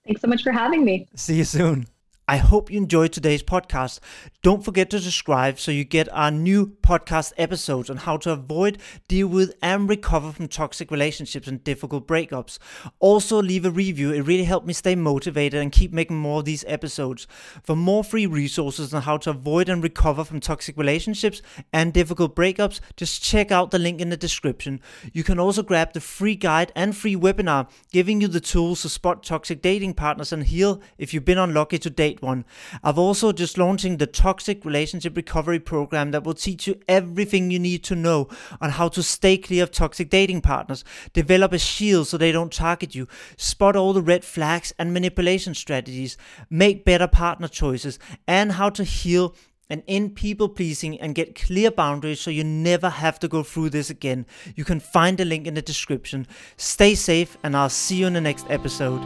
Speaker 2: Thanks so much for having me.
Speaker 1: See you soon. I hope you enjoyed today's podcast. Don't forget to subscribe so you get our new podcast episodes on how to avoid, deal with, and recover from toxic relationships and difficult breakups. Also, leave a review. It really helped me stay motivated and keep making more of these episodes. For more free resources on how to avoid and recover from toxic relationships and difficult breakups, just check out the link in the description. You can also grab the free guide and free webinar giving you the tools to spot toxic dating partners and heal if you've been unlucky to date one. I've also just launching the Toxic Relationship Recovery Program that will teach you everything you need to know on how to stay clear of toxic dating partners, develop a shield so they don't target you, spot all the red flags and manipulation strategies, make better partner choices, and how to heal and end people pleasing and get clear boundaries so you never have to go through this again. You can find the link in the description. Stay safe, and I'll see you in the next episode.